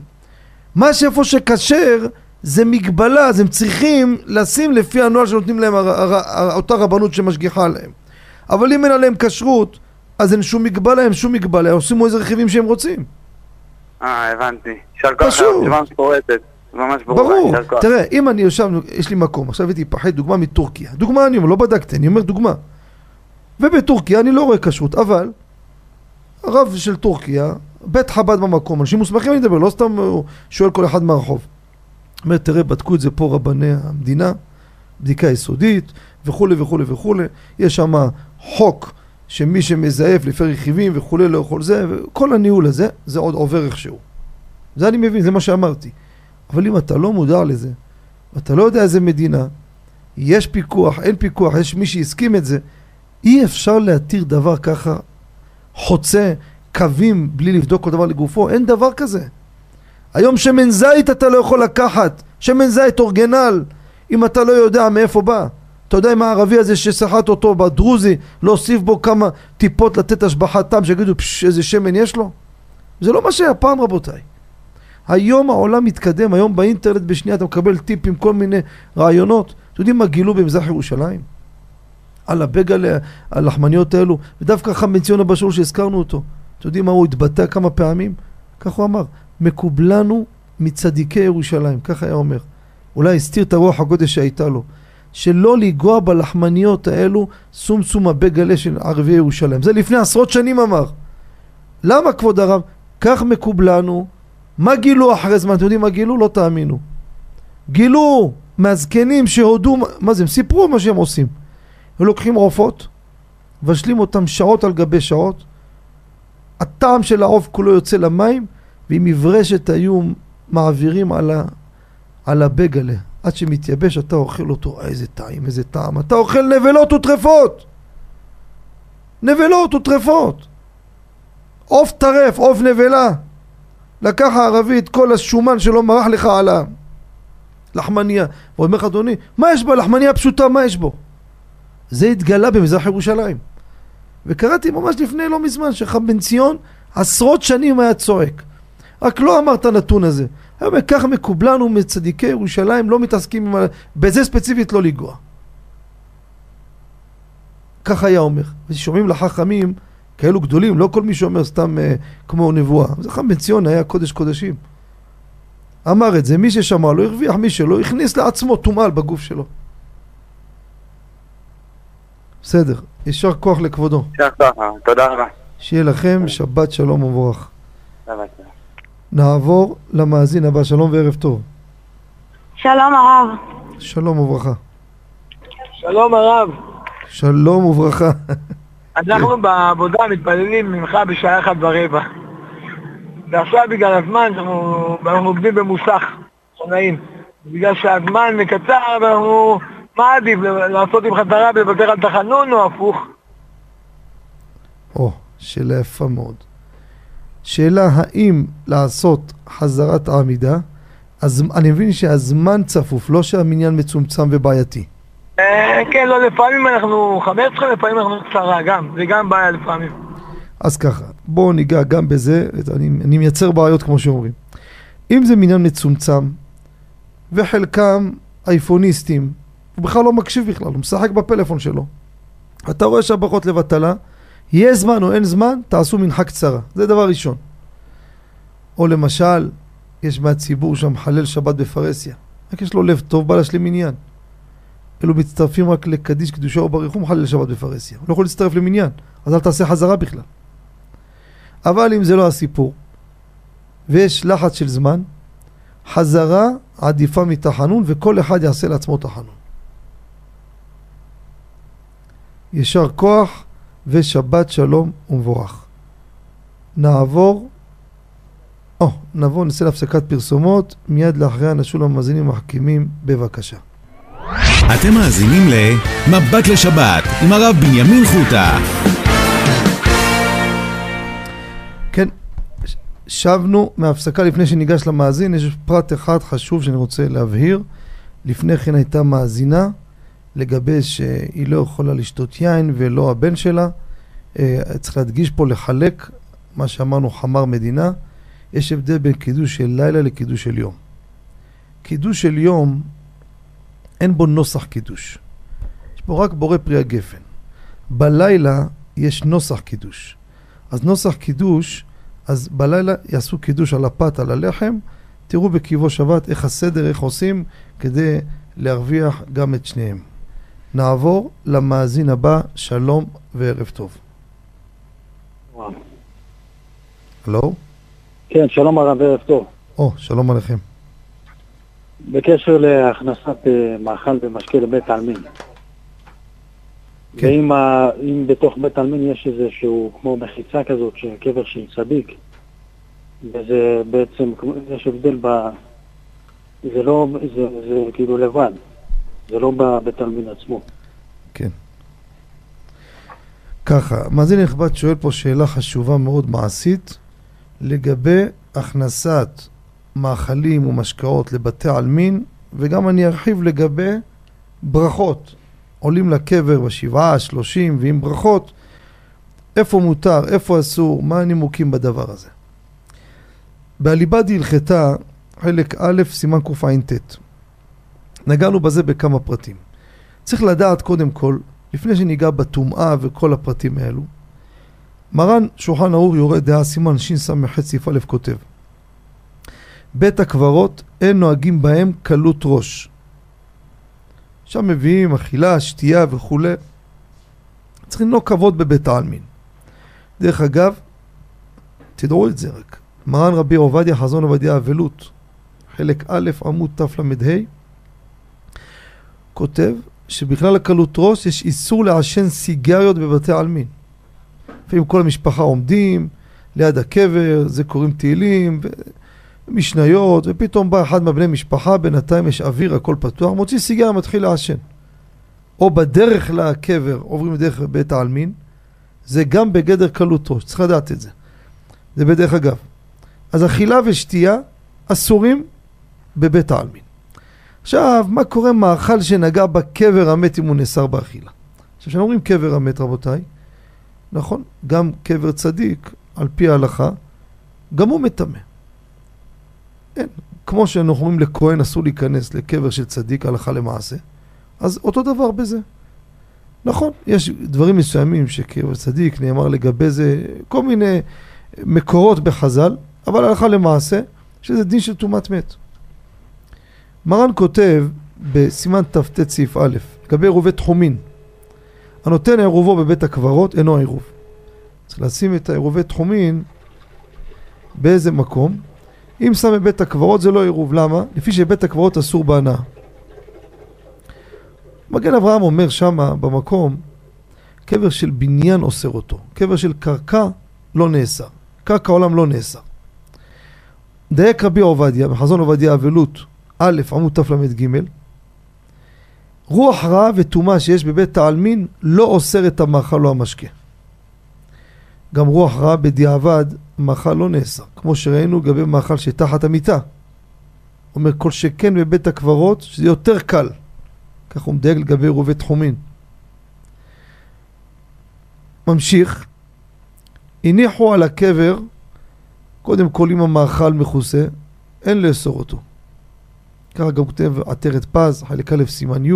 מה שאיפה שכשר זה מגבלה, אז הם צריכים לשים לפי הנוהל שנותנים להם הר, הר, הר, אותה רבנות שמשגיחה עליהם. אבל אם אין עליהם כשרות, אז אין שום מגבלה, אין שום מגבלה, עושים איזה רכיבים שהם רוצים. אה, הבנתי. פשוט. ממש ברור. ברור. תראה, אם אני יושב, יש לי מקום, עכשיו הייתי פחד דוגמה מטורקיה. דוגמה אני אומר, לא בדקתי, אני אומר דוגמה. ובטורקיה אני לא רואה כשרות, אבל הרב של טורקיה, בית חב"ד במקום, אנשים מוסמכים לדבר, לא סתם שואל כל אחד מהרחוב. אומר, תראה, בדקו את זה פה רבני המדינה, בדיקה יסודית, וכולי וכולי וכולי. יש שם חוק שמי שמזייף לפי רכיבים וכולי לא יכול זה, וכל הניהול הזה, זה עוד עובר איכשהו. זה אני מבין, זה מה שאמרתי. אבל אם אתה לא מודע לזה, ואתה לא יודע איזה מדינה, יש פיקוח, אין פיקוח, יש מי שהסכים את זה, אי אפשר להתיר דבר ככה חוצה קווים בלי לבדוק כל דבר לגופו, אין דבר כזה. היום שמן זית אתה לא יכול לקחת, שמן זית אורגנל, אם אתה לא יודע מאיפה בא. אתה יודע אם הערבי הזה שסחט אותו בדרוזי, להוסיף בו כמה טיפות לתת השבחת טעם, שיגידו פשש איזה שמן יש לו? זה לא מה שהיה פעם רבותיי. היום העולם מתקדם, היום באינטרנט בשנייה אתה מקבל טיפים, כל מיני רעיונות. אתם יודעים מה גילו במזרח ירושלים? על הבגלה, הלחמניות האלו, ודווקא חם בן ציון הבשור שהזכרנו אותו. אתם יודעים מה הוא התבטא כמה פעמים? כך הוא אמר, מקובלנו מצדיקי ירושלים, ככה היה אומר. אולי הסתיר את הרוח הקודש שהייתה לו. שלא לנגוע בלחמניות האלו סום סום הבגלה של ערביי ירושלים. זה לפני עשרות שנים אמר. למה כבוד הרב? כך מקובלנו מה גילו אחרי זמן? אתם יודעים מה גילו? לא תאמינו. גילו מהזקנים שהודו, מה זה? הם סיפרו מה שהם עושים. הם לוקחים עופות, מבשלים אותם שעות על גבי שעות, הטעם של העוף כולו יוצא למים, ועם מברשת היו מעבירים על, ה, על הבגלה. עד שמתייבש אתה אוכל אותו, איזה טעים, איזה טעם. אתה אוכל נבלות וטרפות! נבלות וטרפות! עוף טרף, עוף נבלה. לקח הערבי את כל השומן שלו, מרח לך על הלחמניה. הוא אומר לך, אדוני, מה יש בלחמניה פשוטה, מה יש בו? זה התגלה במזרח ירושלים. וקראתי ממש לפני לא מזמן שחם בן ציון עשרות שנים היה צועק. רק לא אמר את הנתון הזה. ככה מקובלנו מצדיקי ירושלים, לא מתעסקים עם ה... בזה ספציפית לא לנגוע. ככה היה אומר. ושומעים לחכמים כאלו גדולים, לא כל מי שאומר סתם אה, כמו נבואה. זה חם בן ציון היה קודש קודשים. אמר את זה, מי ששמע לו הרוויח, מי שלא הכניס לעצמו טומאה בגוף שלו. בסדר, יישר כוח לכבודו. יישר כוח, תודה רבה. שיהיה לכם שבת שלום ומבורך. נעבור למאזין הבא, שלום וערב טוב. שלום הרב. שלום וברכה. שלום הרב. שלום וברכה. אנחנו בעבודה מתפללים ממך בשעה אחת ורבע. ועכשיו בגלל הזמן אנחנו, אנחנו עובדים במוסך, חונאים. בגלל שהזמן מקצר ואנחנו... מה עדיף, לעשות עם חזרה ולוותר על תחנון או הפוך? או, שאלה יפה מאוד. שאלה האם לעשות חזרת העמידה, אז אני מבין שהזמן צפוף, לא שהמניין מצומצם ובעייתי. אה, כן, לא, לפעמים אנחנו 15, לפעמים אנחנו קצרה, גם, זה גם בעיה לפעמים. אז ככה, בואו ניגע גם בזה, אני, אני מייצר בעיות כמו שאומרים. אם זה מניין מצומצם, וחלקם אייפוניסטים, הוא בכלל לא מקשיב בכלל, הוא משחק בפלאפון שלו. אתה רואה שהברכות לבטלה, יהיה זמן או אין זמן, תעשו מנחה קצרה. זה דבר ראשון. או למשל, יש מהציבור שם חלל שבת בפרהסיה. רק יש לו לב טוב, בא להשלים מניין. אלו מצטרפים רק לקדיש קדושה או בריחום מחלל שבת בפרהסיה. הוא לא יכול להצטרף למניין, אז אל תעשה חזרה בכלל. אבל אם זה לא הסיפור, ויש לחץ של זמן, חזרה עדיפה מתחנון, וכל אחד יעשה לעצמו תחנון. יישר כוח ושבת שלום ומבורך. נעבור, או, נבוא, נצא להפסקת פרסומות, מיד לאחריה נשול המאזינים המחכימים, בבקשה. אתם מאזינים ל"מבט לשבת" עם הרב בנימין חוטה. כן, שבנו מהפסקה לפני שניגש למאזין, יש פרט אחד חשוב שאני רוצה להבהיר. לפני כן הייתה מאזינה לגבי שהיא לא יכולה לשתות יין ולא הבן שלה. אה, צריך להדגיש פה, לחלק מה שאמרנו חמר מדינה. יש הבדל בין קידוש של לילה לקידוש של יום. קידוש של יום, אין בו נוסח קידוש. יש בו רק בורא פרי הגפן. בלילה יש נוסח קידוש. אז נוסח קידוש, אז בלילה יעשו קידוש על הפת, על הלחם. תראו בקיבו שבת איך הסדר, איך עושים, כדי להרוויח גם את שניהם. נעבור למאזין הבא, שלום וערב טוב. הלו? כן, שלום הרב, ערב טוב. או, שלום עליכם. בקשר להכנסת uh, מאכל ומשקה לבית העלמין. כן. ואם ה, בתוך בית העלמין יש איזשהו, כמו מחיצה כזאת, קבר של צדיק, וזה בעצם, יש הבדל ב... זה לא, זה, זה כאילו לבד, זה לא בבית העלמין עצמו. כן. ככה, מאזין נכבד שואל פה שאלה חשובה מאוד מעשית לגבי הכנסת מאכלים ומשקאות לבתי עלמין, וגם אני ארחיב לגבי ברכות. עולים לקבר בשבעה, שלושים, ועם ברכות, איפה מותר, איפה אסור, מה הנימוקים בדבר הזה. בעליבא דהלכתה, חלק א', סימן קע"ט. נגענו בזה בכמה פרטים. צריך לדעת קודם כל, לפני שניגע בטומאה וכל הפרטים האלו, מרן שולחן ערוך יורה דעה סימן שס"ח סעיף א' כותב בית הקברות אין נוהגים בהם קלות ראש. שם מביאים אכילה, שתייה וכולי. צריך לנהוג כבוד בבית העלמין. דרך אגב, תדעו את זה רק. מרן רבי עובדיה חזון עובדיה אבלות, חלק א' עמוד תל"ה, כותב שבכלל הקלות ראש יש איסור לעשן סיגריות בבתי עלמין. לפעמים כל המשפחה עומדים ליד הקבר, זה קוראים תהילים, משניות, ופתאום בא אחד מהבני משפחה, בינתיים יש אוויר, הכל פתוח, מוציא סיגריה, מתחיל לעשן. או בדרך לקבר, עוברים דרך בית העלמין, זה גם בגדר קלות ראש, צריך לדעת את זה. זה בדרך אגב. אז אכילה ושתייה אסורים בבית העלמין. עכשיו, מה קורה מאכל שנגע בקבר המת אם הוא נאסר באכילה? עכשיו, כשאנחנו אומרים קבר המת, רבותיי, נכון, גם קבר צדיק, על פי ההלכה, גם הוא מטמא. אין, כמו שאנחנו אומרים לכהן אסור להיכנס לקבר של צדיק, הלכה למעשה, אז אותו דבר בזה. נכון, יש דברים מסוימים שקבר צדיק נאמר לגבי זה, כל מיני מקורות בחז"ל, אבל הלכה למעשה, שזה דין של טומאת מת. מרן כותב בסימן תט סעיף א', לגבי עירובי תחומין, הנותן עירובו בבית הקברות אינו עירוב. צריך לשים את העירובי תחומין באיזה מקום. אם שם בבית הקברות זה לא עירוב, למה? לפי שבית הקברות אסור בהנאה. מגן אברהם אומר שמה במקום, קבר של בניין אוסר אותו, קבר של קרקע לא נאסר, קרקע עולם לא נאסר. דייק רבי עובדיה, בחזון עובדיה אבלות, א', עמוד תל"ג, רוח רעה וטומאה שיש בבית העלמין לא אוסר את המאכל או המשקה. גם רוח רעה בדיעבד, מאכל לא נאסר, כמו שראינו לגבי מאכל שתחת המיטה. אומר כל שכן בבית הקברות, שזה יותר קל. כך הוא מדייק לגבי רובי תחומין. ממשיך, הניחו על הקבר, קודם כל אם המאכל מכוסה, אין לאסור אותו. ככה גם כותב עטרת פז, חלק א' סימן י',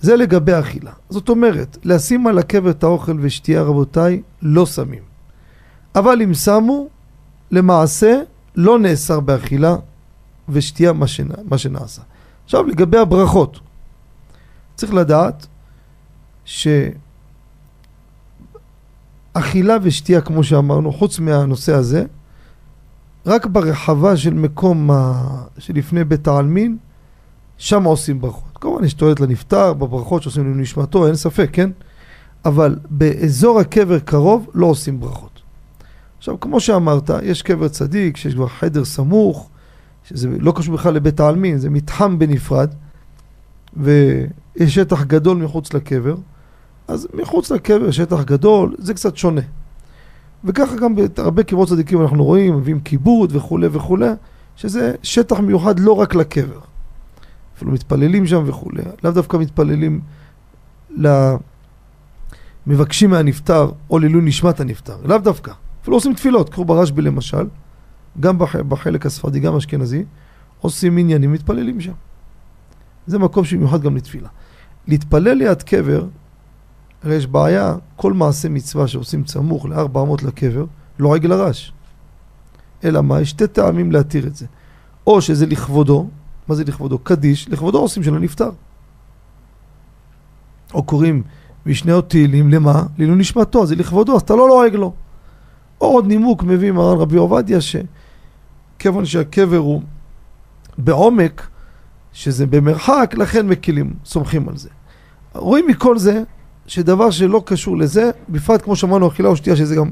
זה לגבי אכילה. זאת אומרת, לשים על הקבר את האוכל ושתייה רבותיי, לא שמים. אבל אם שמו, למעשה לא נאסר באכילה ושתייה מה, שנע, מה שנעשה. עכשיו לגבי הברכות, צריך לדעת שאכילה ושתייה כמו שאמרנו, חוץ מהנושא הזה, רק ברחבה של מקום ה... שלפני בית העלמין, שם עושים ברכות. כמובן יש תועלת לנפטר, בברכות שעושים לנשמתו, אין ספק, כן? אבל באזור הקבר קרוב לא עושים ברכות. עכשיו, כמו שאמרת, יש קבר צדיק, שיש כבר חדר סמוך, שזה לא קשור בכלל לבית העלמין, זה מתחם בנפרד, ויש שטח גדול מחוץ לקבר, אז מחוץ לקבר שטח גדול, זה קצת שונה. וככה גם בהרבה קברות צדיקים אנחנו רואים, מביאים כיבוד וכולי וכולי, שזה שטח מיוחד לא רק לקבר. אפילו מתפללים שם וכולי, לאו דווקא מתפללים למבקשים מהנפטר או לעילוי נשמת הנפטר, לאו דווקא. אפילו עושים תפילות, קחו ברשב"י למשל, גם בח... בחלק הספרדי, גם אשכנזי, עושים עניינים, מתפללים שם. זה מקום שמיוחד גם לתפילה. להתפלל ליד קבר, הרי יש בעיה, כל מעשה מצווה שעושים צמוך לארבע אמות לקבר, לא עגל הרש. אלא מה? יש שתי טעמים להתיר את זה. או שזה לכבודו, מה זה לכבודו? קדיש, לכבודו עושים של הנפטר. או קוראים משניות תהילים, למה? לעילוי נשמתו, זה לכבודו, אז אתה לא לועג לו. או עוד נימוק מביא מרן רבי עובדיה, שכיוון שהקבר הוא בעומק, שזה במרחק, לכן מקילים, סומכים על זה. רואים מכל זה, שדבר שלא קשור לזה, בפרט כמו שאמרנו אכילה או שתייה, שזה גם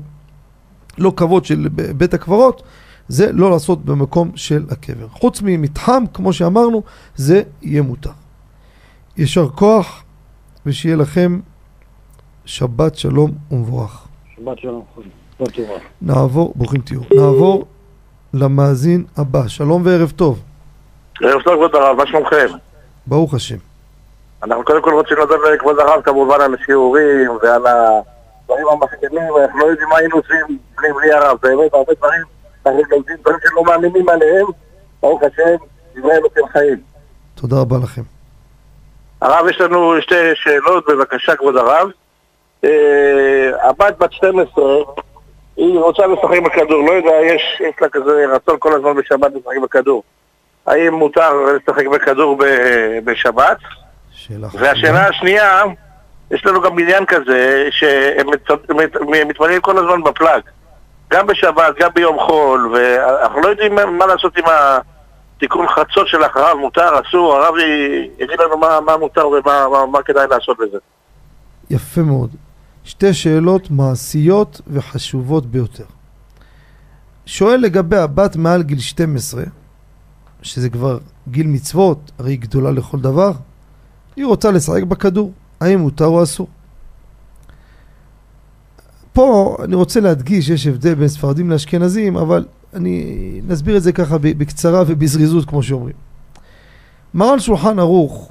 לא כבוד של בית הקברות, זה לא לעשות במקום של הקבר. חוץ ממתחם, כמו שאמרנו, זה יהיה מותר. יישר כוח, ושיהיה לכם שבת שלום ומבורך. שבת שלום, שבת טובה. נעבור, ברוכים תהיו. נעבור למאזין הבא. שלום וערב טוב. ערב טוב, כבוד הרב, מה שלומכם? ברוך השם. אנחנו קודם כל רוצים לדעת לכבוד הרב כמובן על השיעורים ועל הדברים המחכמים, אנחנו לא יודעים מה היינו עושים בלי הרב, באמת הרבה דברים אנחנו לומדים דברים שלא מאמינים עליהם, ברוך השם, דברי אלוקים חיים. תודה רבה לכם. הרב, יש לנו שתי שאלות, בבקשה, כבוד הרב. אה, הבת בת 12, היא רוצה לשחק בכדור, לא יודע, יש, יש לה כזה רצון כל הזמן בשבת לשחק בכדור. האם מותר לשחק בכדור בשבת? שאלה והשאלה השנייה, יש לנו גם בניין כזה, שהם מתפללים כל הזמן בפלאג. גם בשבת, גם ביום חול, ואנחנו לא יודעים מה לעשות עם התיקון חצות של אחריו, מותר, אסור, הרב יגיד לנו מה, מה מותר ומה מה, מה כדאי לעשות בזה. יפה מאוד. שתי שאלות מעשיות וחשובות ביותר. שואל לגבי הבת מעל גיל 12, שזה כבר גיל מצוות, הרי היא גדולה לכל דבר, היא רוצה לשחק בכדור, האם מותר או אסור? פה אני רוצה להדגיש, יש הבדל בין ספרדים לאשכנזים, אבל אני נסביר את זה ככה בקצרה ובזריזות, כמו שאומרים. מרן שולחן ערוך,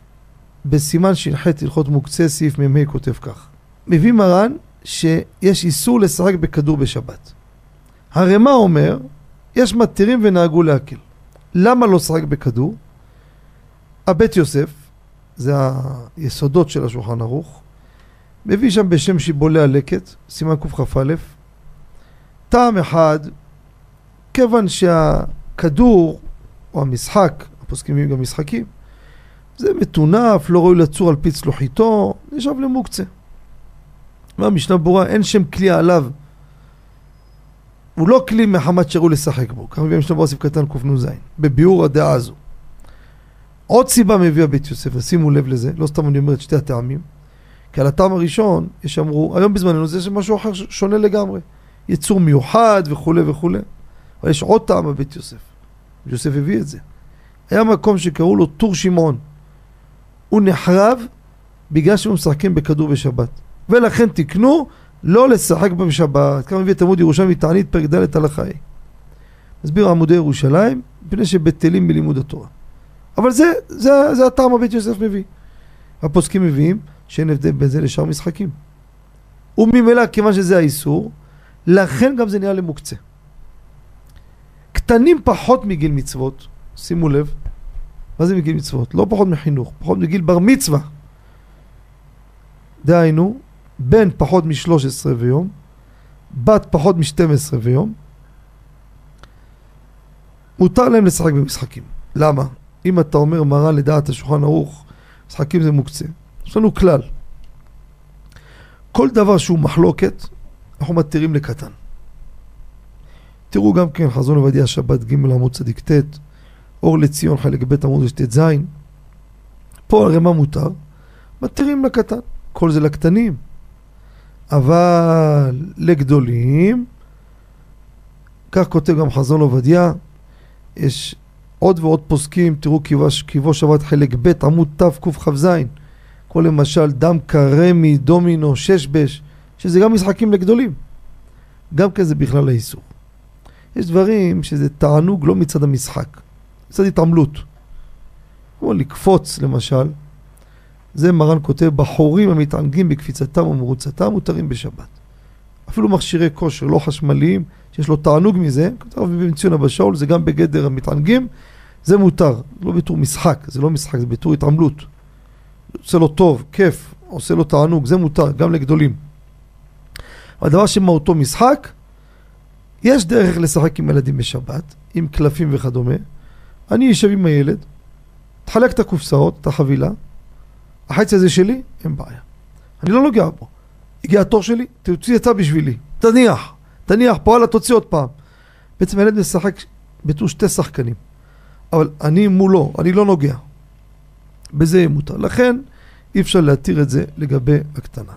בסימן ש"ח הלכות מוקצה, סעיף מ"ה, כותב כך: מביא מרן שיש איסור לשחק בכדור בשבת. הרמ"א אומר, יש מתירים ונהגו להקל. למה לא לשחק בכדור? הבית יוסף, זה היסודות של השולחן ערוך, מביא שם בשם שיבולי הלקט, סימן קכ"א, טעם אחד, כיוון שהכדור, או המשחק, הפוסקים גם משחקים, זה מטונף, לא ראוי לצור על פי צלוחיתו, נשאב למוקצה. המשנה ברורה, אין שם כלי עליו. הוא לא כלי מחמת שראוי לשחק בו. כך מביא המשנה ברורה סעיף קטן קנ"ז, בביאור הדעה הזו. עוד סיבה מביאה בית יוסף, ושימו לב לזה, לא סתם אני אומר את שתי הטעמים. כי על הטעם הראשון, יש שאמרו, היום בזמננו זה משהו אחר שונה לגמרי. יצור מיוחד וכולי וכולי. אבל יש עוד טעם בבית יוסף. יוסף הביא את זה. היה מקום שקראו לו טור שמעון. הוא נחרב בגלל שהם משחקים בכדור בשבת. ולכן תקנו לא לשחק בשבת. כמה מביא תלמוד ירושלמי תענית פרק ד' הלכה ה'. מסביר עמודי ירושלים, מפני שבטלים בלימוד התורה. אבל זה, זה, זה הטעם הבית יוסף מביא. הפוסקים מביאים שאין הבדל בין זה לשאר משחקים. וממילא, כיוון שזה האיסור, לכן גם זה נהיה למוקצה. קטנים פחות מגיל מצוות, שימו לב, מה זה מגיל מצוות? לא פחות מחינוך, פחות מגיל בר מצווה. דהיינו, בן פחות מ-13 ויום, בת פחות מ-12 ויום, מותר להם לשחק במשחקים. למה? אם אתה אומר מרן לדעת השולחן ערוך, משחקים זה מוקצה. יש לנו כלל. כל דבר שהוא מחלוקת, אנחנו מתירים לקטן. תראו גם כן חזון עובדיה שבת ג' עמוד צדיק ט', אור לציון חלק ב' עמוד ט"ז. פה הרי מה מותר? מתירים לקטן. כל זה לקטנים. אבל לגדולים, כך כותב גם חזון עובדיה, יש עוד ועוד פוסקים, תראו קיבו שבת חלק ב' עמוד תקכ"ז, כמו למשל דם קרמי, דומינו, ששבש, שזה גם משחקים לגדולים. גם כן זה בכלל האיסור. יש דברים שזה תענוג לא מצד המשחק, מצד התעמלות. כמו לקפוץ למשל, זה מרן כותב, בחורים המתענגים בקפיצתם ומרוצתם מותרים בשבת. אפילו מכשירי כושר לא חשמליים, שיש לו תענוג מזה, כתב ציון אבא שאול, זה גם בגדר המתענגים, זה מותר, לא בתור משחק, זה לא משחק, זה בתור התעמלות. עושה לו טוב, כיף, עושה לו תענוג, זה מותר, גם לגדולים. הדבר שמהותו משחק, יש דרך לשחק עם ילדים בשבת, עם קלפים וכדומה. אני אשב עם הילד, תחלק את הקופסאות, את החבילה, החצי הזה שלי, אין בעיה. אני לא נוגע בו. הגיע התור שלי, תוציא יצא בשבילי. תניח, תניח, פה הלאה תוציא עוד פעם. בעצם הילד משחק בתור שתי שחקנים. אבל אני מולו, אני לא נוגע. בזה יהיה מותר. לכן אי אפשר להתיר את זה לגבי הקטנה.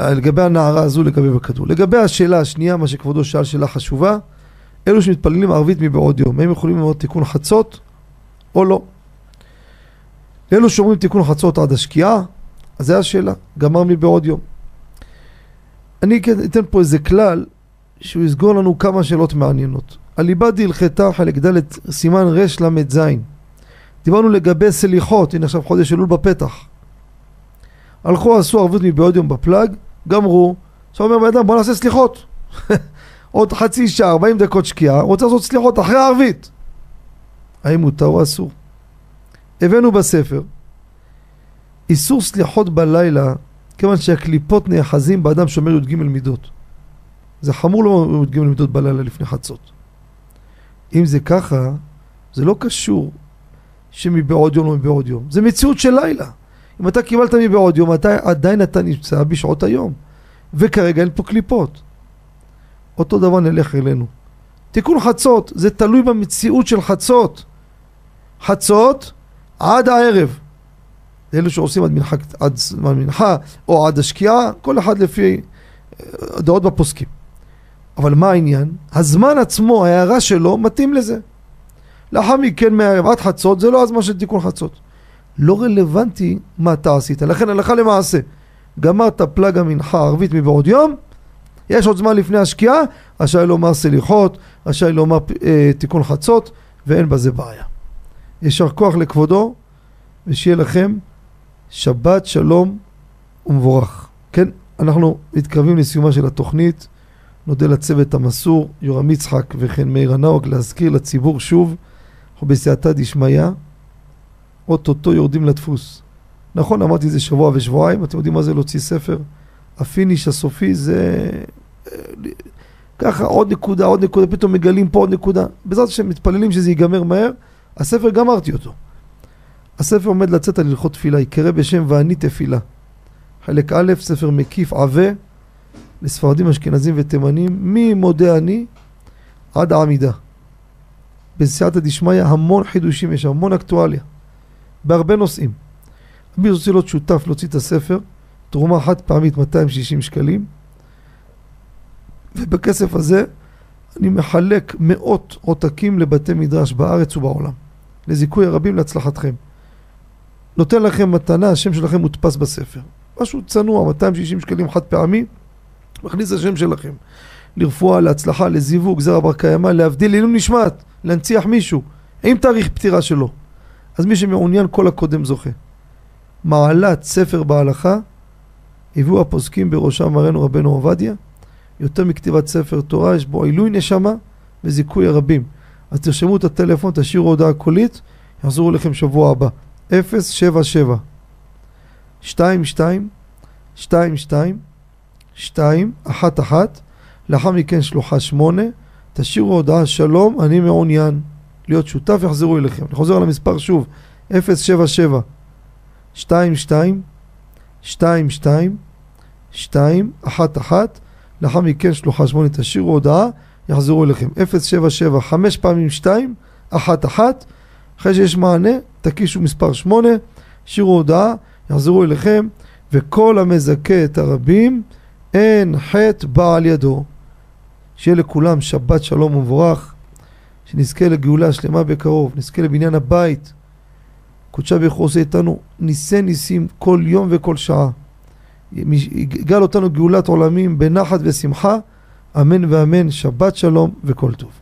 אה, לגבי הנערה הזו, לגבי בכדור. לגבי השאלה השנייה, מה שכבודו שאל, שאלה חשובה, אלו שמתפללים ערבית מבעוד יום, הם יכולים ללמוד תיקון חצות או לא? לאלו שאומרים תיקון חצות עד השקיעה, אז זו השאלה, גמר מבעוד יום. אני אתן פה איזה כלל שהוא יסגור לנו כמה שאלות מעניינות. הליבה דהלכתה חלק ד' סימן רל"ז דיברנו לגבי סליחות, הנה עכשיו חודש אלול בפתח. הלכו עשו ערבות מבעוד יום בפלאג, גמרו, עכשיו אומר בן אדם בוא נעשה סליחות. עוד חצי שעה, 40 דקות שקיעה, רוצה לעשות סליחות אחרי הערבית. האם מותר או אסור? הבאנו בספר איסור סליחות בלילה כיוון שהקליפות נאחזים באדם שאומר י"ג מידות. זה חמור לא י"ג מידות בלילה לפני חצות. אם זה ככה, זה לא קשור שמבעוד יום או מבעוד יום. זה מציאות של לילה. אם אתה קיבלת מבעוד יום, אתה, עדיין אתה נמצא בשעות היום. וכרגע אין פה קליפות. אותו דבר נלך אלינו. תיקון חצות, זה תלוי במציאות של חצות. חצות עד הערב. אלו שעושים עד מנחה, עד מנחה או עד השקיעה, כל אחד לפי אה, דעות בפוסקים. אבל מה העניין? הזמן עצמו, ההערה שלו, מתאים לזה. לאחר מכן מערב עד חצות, זה לא הזמן של תיקון חצות. לא רלוונטי מה אתה עשית. לכן הלכה למעשה, גמרת פלג המנחה הערבית מבעוד יום, יש עוד זמן לפני השקיעה, רשאי לומר סליחות, רשאי לומר אה, תיקון חצות, ואין בזה בעיה. יישר כוח לכבודו, ושיהיה לכם שבת שלום ומבורך. כן, אנחנו מתקרבים לסיומה של התוכנית. נודה לצוות המסור, יורם יצחק וכן מאיר הנאוג, להזכיר לציבור שוב, אנחנו בסייעתא דשמיא, אוטוטו יורדים לדפוס. נכון, אמרתי את זה שבוע ושבועיים, אתם יודעים מה זה להוציא ספר? ה finish הסופי זה... ככה עוד נקודה, עוד נקודה, פתאום מגלים פה עוד נקודה. בעזרת השם מתפללים שזה ייגמר מהר, הספר גמרתי אותו. הספר עומד לצאת על הלכות תפילה, יקרא בשם ואני תפילה. חלק א', ספר מקיף עבה, לספרדים, אשכנזים ותימנים, ממודה אני עד העמידה. בסייעתא דשמיא המון חידושים, יש המון אקטואליה, בהרבה נושאים. רבי רוצה להיות שותף להוציא את הספר, תרומה חד פעמית 260 שקלים, ובכסף הזה אני מחלק מאות עותקים לבתי מדרש בארץ ובעולם, לזיכוי הרבים להצלחתכם. נותן לכם מתנה, השם שלכם מודפס בספר. משהו צנוע, 260 שקלים חד פעמי, מכניס השם שלכם. לרפואה, להצלחה, לזיווג, זרע בר קיימא, להבדיל לעילום נשמת, להנציח מישהו, עם תאריך פטירה שלו. אז מי שמעוניין, כל הקודם זוכה. מעלת ספר בהלכה, הביאו הפוסקים בראשם מרנו רבנו עובדיה, יותר מכתיבת ספר תורה, יש בו עילוי נשמה וזיכוי הרבים. אז תרשמו את הטלפון, תשאירו הודעה קולית, יחזרו לכם שבוע הבא. 077 22 22 2 1 1 לאחר מכן שלוחה 8 תשאירו הודעה שלום, אני מעוניין להיות שותף, יחזרו אליכם. אני חוזר על המספר שוב 077 22 22 2 1 1 לאחר מכן שלוחה 8 תשאירו הודעה, יחזרו אליכם. 077 5 פעמים 2 1 1 אחרי שיש מענה, תקישו מספר 8, השאירו הודעה, יחזרו אליכם, וכל המזכה את הרבים, אין חטא בא על ידו. שיהיה לכולם שבת שלום ומבורך, שנזכה לגאולה שלמה בקרוב, נזכה לבניין הבית. קודשה ברכו עושה איתנו ניסי ניסים כל יום וכל שעה. יגאל אותנו גאולת עולמים בנחת ושמחה, אמן ואמן, שבת שלום וכל טוב.